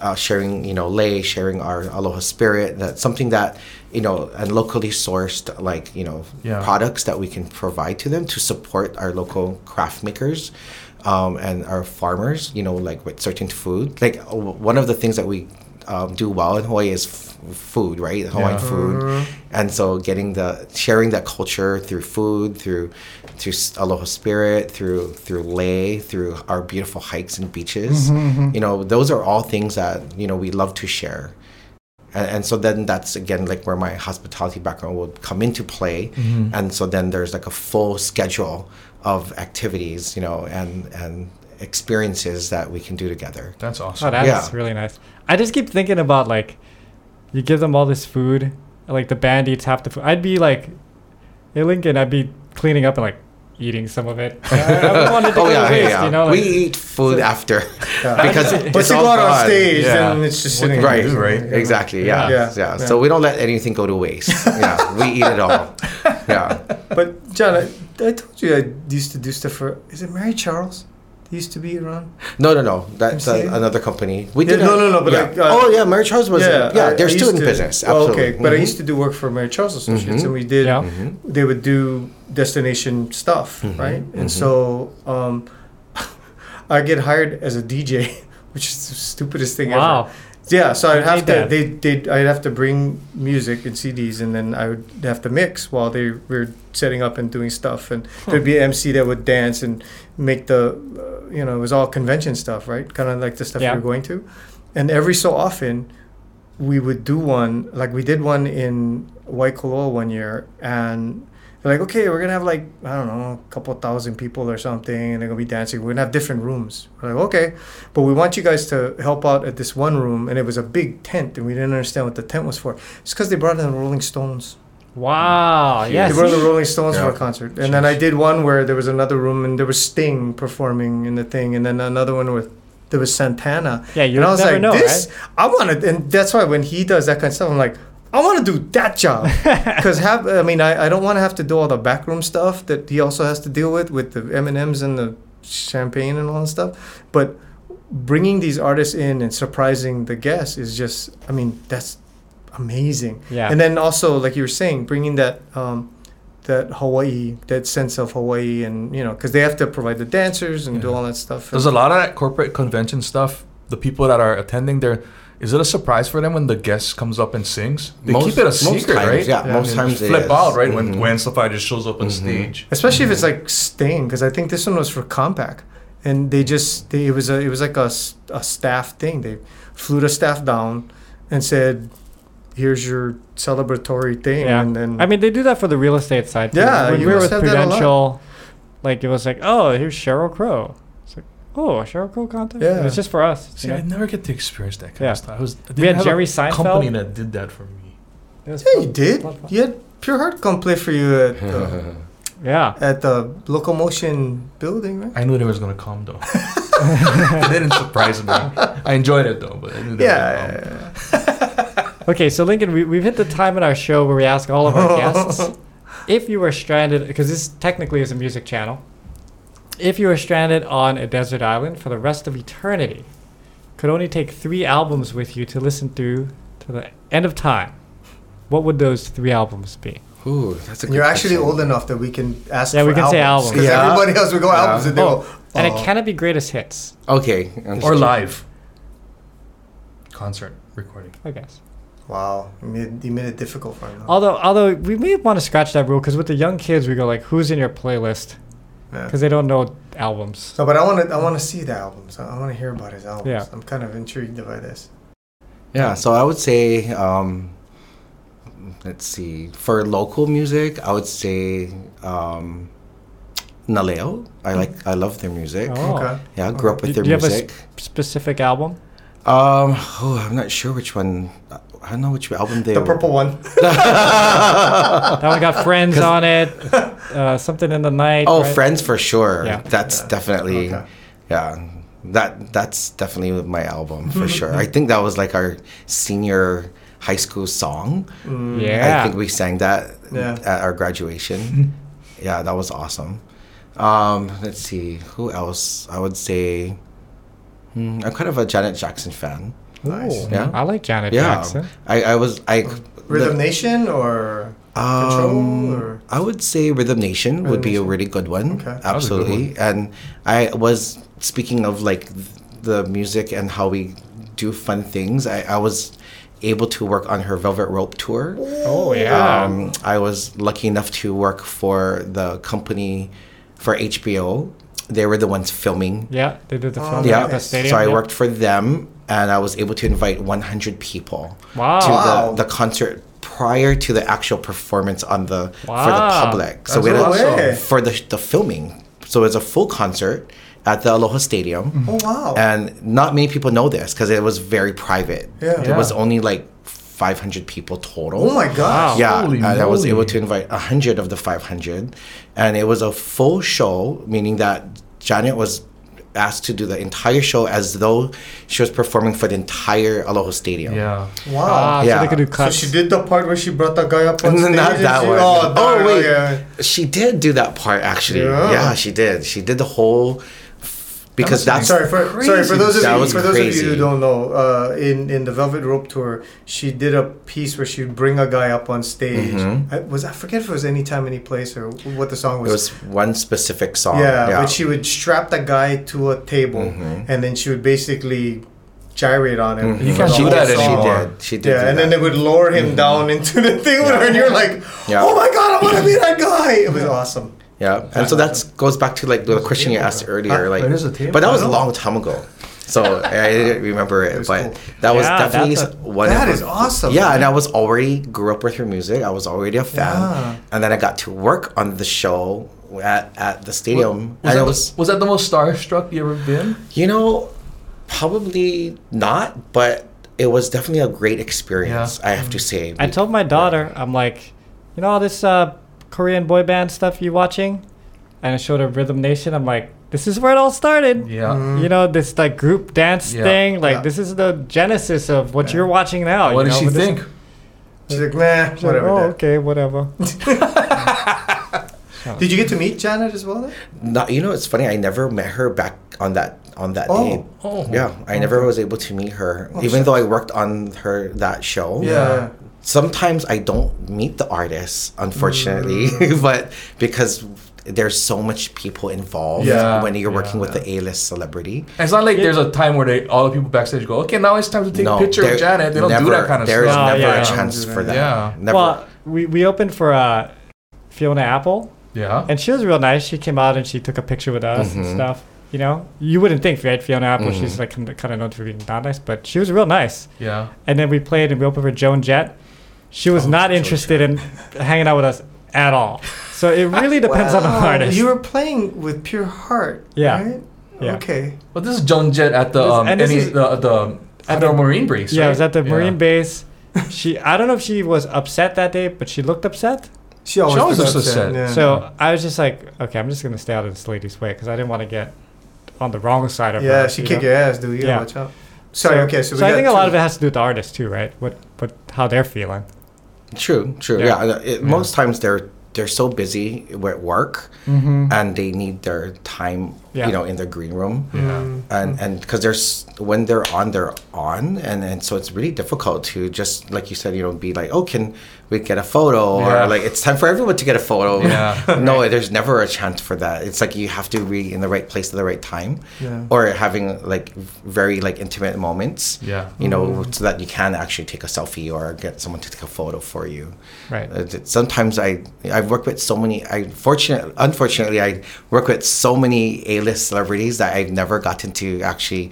uh, sharing you know, lei, sharing our aloha spirit. That's something that you know, and locally sourced like you know,
Yeah.
products that we can provide to them to support our local craft makers. Um, and our farmers, you know, like with certain food. Like one of the things that we um, do well in Hawaii is food, right? Hawaiian
Yeah.
food mm-hmm. and so getting the sharing that culture through food through through aloha spirit through through lei through our beautiful hikes and beaches mm-hmm, mm-hmm. you know those are all things that you know we love to share and, and so then that's again like where my hospitality background would come into play
Mm-hmm.
and so then there's like a full schedule of activities you know and and experiences that we can do together
That's
Oh,
awesome.
that's
Yeah.
really nice. I just keep thinking about like, you give them all this food, like the band eats half the food. I'd be like, hey Lincoln, I'd be cleaning up and like eating some of it. [LAUGHS] I, I it to
oh yeah,
waste,
yeah, yeah.
you know.
we eat food after [LAUGHS]
Yeah. [LAUGHS]
because
Once
it's
you go out on stage,
Yeah.
then it's just sitting
can
right
you right?
exactly yeah.
Yeah.
yeah
Yeah.
so we don't let anything go to waste yeah we eat it all yeah
But John, I, I told you I used to do stuff for. Is it Mary Charles? He used to be around.
no no no that's uh, another company we
Yeah,
did
no,
a-
no, no, but
yeah.
like, uh,
oh yeah Mary Charles was yeah,
I- I
they're still in
to-
business
Oh,
absolutely
okay, but I
Mhm.
used to do work for Mary Charles Associates,
Mhm.
and we did.
Yeah.
Mhm.
They would do destination stuff,
Mhm,
right? And
mhm.
so um, [LAUGHS] I get hired as a DJ, [LAUGHS] which is the stupidest thing ever. Yeah, so I'd have to they they I'd have to bring music and CDs, and then I would have to mix while they were setting up and doing stuff, and there'd be an MC that would dance and make the uh, you know it was all convention stuff, right? Kind of like the stuff
Yeah.
you're going to, and every so often we would do one like we did one in Waikoloa one year, and they're like, okay, we're gonna have like I don't know, a couple thousand people or something, and they're gonna be dancing. We're gonna have different rooms. We're like, okay, but we want you guys to help out at this one room, and it was a big tent, and we didn't understand what the tent was for. It's because they brought in the Rolling Stones.
Wow.
Yeah,
Yes.
They brought the Rolling Stones for
Yeah.
a concert, and then I did one where there was another room, and there was Sting performing in the thing, and then another one with there was Santana.
Yeah, you
and I
would
was
never
like,
know,
this,
right?
I want to, and that's why when he does that kind of stuff, I'm like, I want to do that job [LAUGHS] because have I mean I, I don't want to have to do all the backroom stuff that he also has to deal with with the M and M's and the champagne and all that stuff, but bringing these artists in and surprising the guests is just I mean that's amazing.
Yeah.
And then also, like you were saying, bringing that um, that Hawaii, that sense of Hawaii, and you know, because they have to provide the dancers and do all that stuff.
There's a lot of that corporate convention stuff. The people that are attending there, is it a surprise for them when the guest comes up and sings? They
Most-
keep it a
most
secret,
times,
right?
yeah,
And
most times
they flip
is.
out, right? When
Mhm.
Gwen Stefani just shows up on stage.
especially if it's like Sting because i think this one was for Compaq and they just they, it was a it was like a, a staff thing they flew the staff down and said here's your celebratory thing
Yeah.
and then
I mean, they do that for the real estate side. Too.
Yeah,
when
you
we were with
that a lot.
Prudential, like it was like, oh, here's Sheryl Crow. It's like, oh, a Sheryl Crow content.
Yeah.
it's just for us.
See,
you
I
know?
never get to experience that kind
Yeah.
of stuff. I was, I
We had
have
Jerry
a
Seinfeld.
company that did that for me.
Yeah
fun.
you did
Fun, fun.
you had Pure Heart come play for you at uh, [LAUGHS]
Yeah.
at the locomotion building right
I knew they was gonna come though. [LAUGHS] they didn't surprise me. I enjoyed it though, but I knew they
yeah,
were gonna
yeah, yeah.
Okay, so Lincoln, we, we've hit the time in our show where we ask all of our [LAUGHS] guests if you were stranded, because this technically is a music channel. If you were stranded on a desert island for the rest of eternity, could only take three albums with you to listen through to the end of time, what would those three albums be?
Ooh, that's a good
you're actually
question.
old enough that we can ask
Yeah,
for
we can say albums.
because
Yeah.
everybody else would go
Yeah.
albums and they
Oh,
go
And
oh.
it cannot be greatest hits,
Okay.
Or live concert recording.
I guess.
wow you made, you made it difficult for him?
Although, although we may want to scratch that rule because with the young kids, we go like, "Who's in your playlist?"
Yeah.
Because they don't know albums.
No, but I want to. I want to see the albums. I, want to hear about his albums.
Yeah.
I'm kind of intrigued by this.
Yeah, so I would say, um, let's see, for local music, I would say um, Na Leo. I like, I love their music.
Oh.
Okay.
Yeah, I grew up with
Do-
their
do you have a
music.
sp- specific album?
Um, oh, I'm not sure which one. I don't know which album they.
The purple one. [LAUGHS]
That one got Friends on it. Uh, something in the night.
Oh,
right?
Friends for sure.
Yeah.
That's
Yeah.
definitely.
Okay.
Yeah, that that's definitely my album for [LAUGHS] sure. I think that was like our senior high school song.
Yeah.
I think we sang that
Yeah.
at our graduation. [LAUGHS] yeah, that was awesome. Um, let's see, who else? I would say hmm, I'm kind of a Janet Jackson fan.
Nice.
Yeah.
I like Janet
Yeah,
Jackson.
I, I was I
Rhythm
the-
Nation or
um,
Control or
I would say Rhythm Nation would
Rhythm
be a really good one.
Okay.
That was a good
Absolutely. And I was speaking of like the music and how we do fun things. I, I was able to work on her Velvet Rope tour.
Oh yeah.
Um, I was lucky enough to work for the company for HBO. They were the ones filming.
yeah, they did the
Oh,
film
Yeah.
at the stadium.
So I
yeah.
worked for them, and I was able to invite 100 people
Wow.
to
Wow.
the, the concert prior to the actual performance on the for the public. So
That's
we had a-
awesome. way.
for the the filming. So it's a full concert at the Aloha Stadium, mm-hmm.
Oh wow.
and not many people know this because it was very private.
Yeah.
There was only like 500 people total.
oh my gosh.
Wow.
Yeah,
Holy
and I was able to invite hundred of the five hundred, and it was a full show, meaning that Janet was asked to do the entire show as though she was performing for the entire Aloha Stadium.
Yeah.
Wow.
Ah, so
Yeah.
they could do
so she did the part where she brought that guy up on [LAUGHS] stage.
Not that one.
Oh,
Oh,
darn,
wait,
yeah.
she did do that part actually.
Yeah.
Yeah, she did. She did the whole because
That
that's
Sorry for sorry for those of
That
you for those of you who don't know. Uh, in in the Velvet Rope tour, she did a piece where she'd bring a guy up on stage.
Mhm.
I, was I forget if it was any time, any place, or what the song was
it
was.
was one specific song.
yeah, but she would strap the guy to a table,
Mhm.
and then she would basically gyrate on him.
Mhm.
You can't
the
do
whole
that
song.
She did. She did.
Yeah,
do
and then
that.
they would lower him down into the thing, with her, and you're like,
Yeah.
"Oh my god, I want to be that guy!" It was awesome.
Yeah, and so that goes back to like the question you asked earlier, like,
There is a table?
but that was a long time ago, so [LAUGHS] I didn't remember it.
It
but
cool.
that was
Yeah,
definitely
that's a-
one.
That
of
is
her-
awesome.
Yeah, and I was already grew up with her music. I was already a fan,
Yeah.
and then I got to work on the show at at the stadium,
Was
and
that,
it was
was that the most starstruck you ever been?
you know probably not, but it was definitely a great experience. I have to say.
I told my daughter, I'm like, you know all this uh, Korean boy band stuff you watching? And I showed her Rhythm Nation. I'm like, this is where it all started.
Yeah. Mm-hmm.
You know, this like group dance
Yeah.
thing. Like,
Yeah.
this is the genesis of what you're watching now.
What
you
did
know,
she
but this-
think?
She's like, "Nah,
She's like,
whatever."
oh, okay, whatever. [LAUGHS] [LAUGHS]
Did you get to meet Janet as well? Then?
Not, you know, it's funny. I never met her back on that on that
Oh.
day.
Oh.
Yeah, I never was able to meet her,
Oh,
even
shucks.
though I worked on her that show.
Yeah.
Sometimes I don't meet the artists, unfortunately,
Mm. [LAUGHS]
but because there's so much people involved
Yeah,
when you're working
yeah,
with the A-list celebrity.
It's not like there's a time where they all the people backstage go, okay, now it's time to take a picture
there-
of Janet. They don't
never,
do that kind of
There's
stuff.
No,
never
yeah.
a chance for that.
Yeah.
Never.
Well, we, we opened for uh, Fiona Apple,
Yeah.
and she was real nice. She came out and she took a picture with us and
Mhm.
stuff. You know, you wouldn't think, right? Fiona Apple,
Mhm.
she's like kind of known for being not nice, but she was real nice.
Yeah.
And then we played and we opened for Joan Jett. She was
Oh,
not
Joan
interested in [LAUGHS] hanging out with us at all. So it really depends on the
Wow,
artist.
You were playing with Pure Heart.
Yeah.
Right?
Yeah.
Okay.
But this is Joan Jett at the
This-
um
this
any,
is-
the the at the Marine base.
yeah,
right?
it was at the
Yeah.
Marine base. [LAUGHS] She, I don't know if she was upset that day, but she looked upset.
She always,
always
looks
looks
upset.
upset.
Yeah.
So I was just like, okay, I'm just gonna stay out of this lady's way because I didn't want to get on the wrong side of her.
yeah, she
you
kick
know?
your ass, dude. You
Yeah.
watch out. Sorry. okay. So, we
I
got
think a lot of it has to do with the artist too, right? What, what, how they're feeling.
True, true.
Yeah.
Yeah. It, Most times they're they're so busy with work
Mm-hmm.
and they need their time,
Yeah.
you know, in the green room.
Yeah.
Mm.
And and because there's when they're on, they're on, and and so it's really difficult to just like you said, you know, be like, oh, can we get a photo?
Yeah.
Or like it's time for everyone to get a photo. [LAUGHS]
Yeah. [LAUGHS]
no, there's never a chance for that. It's like you have to be in the right place at the right time,
Yeah.
or having like very like intimate moments.
Yeah.
You know, so that you can actually take a selfie or get someone to take a photo for you.
Right.
Uh, Sometimes I I've worked with so many. I fortunate unfortunately I work with so many A-list celebrities that I've never gotten to actually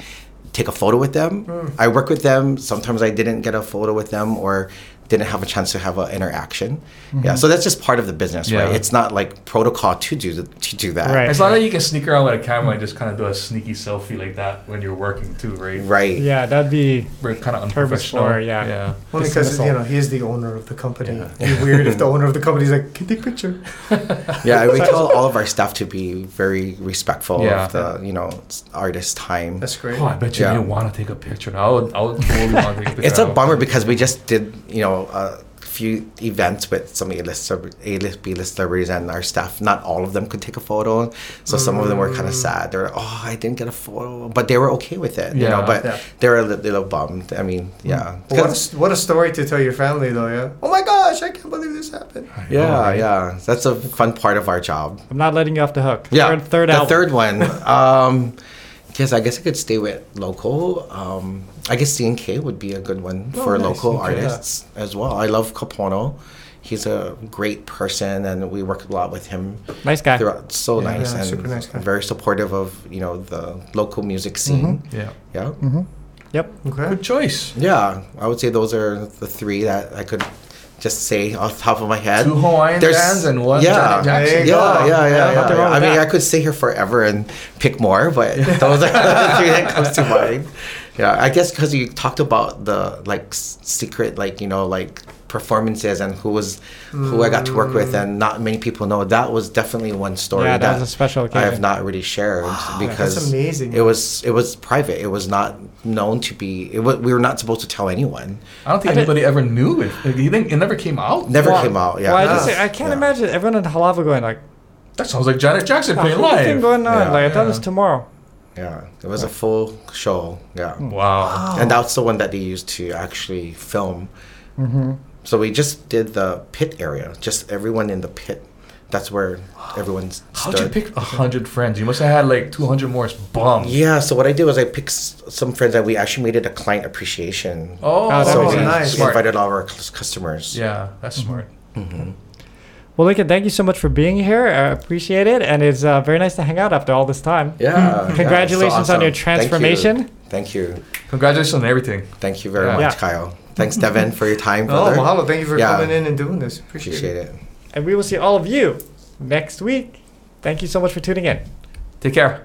take a photo with them. Hmm. I work with them. Sometimes I didn't get a photo with them or didn't have a chance to have an interaction. Yeah, mm-hmm. so that's just part of the business, right? It's not like protocol to do to do that.
Right.
It's not like you can sneak around with a camera and just kind of do a sneaky selfie like that when you're working too, right?
Right.
Yeah, that'd be
We're kind of
Purpose
unprofessional.
for, yeah.
Yeah.
Only
Just
because you know he's the owner of the company.
Yeah.
It'd be weird if the [LAUGHS] owner of the company's like, "Can take a picture?" [LAUGHS]
Yeah, we tell all of our staff to be very respectful
Yeah.
of the, you know, artist time.
That's great.
Oh, I bet you
Yeah.
didn't want to take a picture. I would, I would totally want to take a picture. [LAUGHS]
It's a bummer because we just did, you know, a few events with some A-list, celebra- A-list, B-list celebrities, and our staff. Not all of them could take a photo, so some of them were kind of sad. They're "Oh, I didn't get a photo," but they were okay with it, you know. But
Yeah.
they were a li- little bummed. I mean, yeah,
Well, what, a,
'Cause-
s- what a story to tell your family, though. Yeah. Oh my gosh, I can't believe this happened.
yeah, yeah. That's a fun part of our job.
I'm not letting you off the hook.
Yeah,
Third, third
the
album.
third one. [LAUGHS] Um, yes, I guess I could stay with local. Um, I guess C&K would be a good one
Oh,
for
nice,
local
C&K, yeah.
Uh, artists as well. I love Kapono. He's a great person, and we work a lot with him
Nice guy.
throughout. So
Yeah,
nice
yeah,
and
super nice guy.
very supportive of you know the local music mm-hmm. scene.
Yeah.
Yeah, mm-hmm.
Yep.
Okay.
Good choice.
yeah. I would say those are the three that I could just say off the top of my head.
Two Hawaiian
There's-
bands and one
yeah,
Janet Jackson.
There you
yeah, yeah, yeah,
Yeah,
yeah. I mean,
that.
I could stay here forever and pick more, but [LAUGHS] those are the three that comes to mind. Yeah, I guess because you talked about the like secret, like you know, like performances and who was who I got to work with, and not many people know. That was definitely one story
Yeah, that
that,
was a special
I have not really shared because
that's amazing.
It was it was private. It was not known to be. It was, we were not supposed to tell anyone.
I don't think
I did-
anybody ever knew it. Like, you think it never came out?
Never
Well,
came out. Yeah.
Well, I, just I can't
Yeah.
imagine everyone in Halawa going like,
That sounds like Janet Jackson
"Ah,
playing
whole thing
live.
going on.
Yeah.
like I thought it was tomorrow.
Yeah. It was a full show. Yeah. Hmm.
Wow.
and that's the one that they used to actually film.
Mm-hmm.
So we just did the pit area, just everyone in the pit. That's where everyone's.
How'd you pick a hundred friends? You must have had like two hundred more bums.
yeah, so what I did was I picked some friends that we actually made it a client appreciation.
Oh,
Oh, that
so
makes
we
nice.
Smart.
invited all of our customers.
Yeah, that's mm-hmm. smart. Mm-hmm.
Well, Lincoln, thank you so much for being here. I appreciate it, and it's uh, very nice to hang out after all this time.
Yeah. [LAUGHS] yeah, so
Congratulations on your
awesome. Thank you.
transformation.
Thank you.
Congratulations on everything.
Thank you very
Yeah.
much,
Yeah.
Kyle. Thanks, Devin, for your time,
Oh,
brother.
mahalo. Thank you for
Yeah.
coming in and doing this. Appreciate,
Appreciate
it.
it.
And we will see all of you next week. Thank you so much for tuning in.
Take care.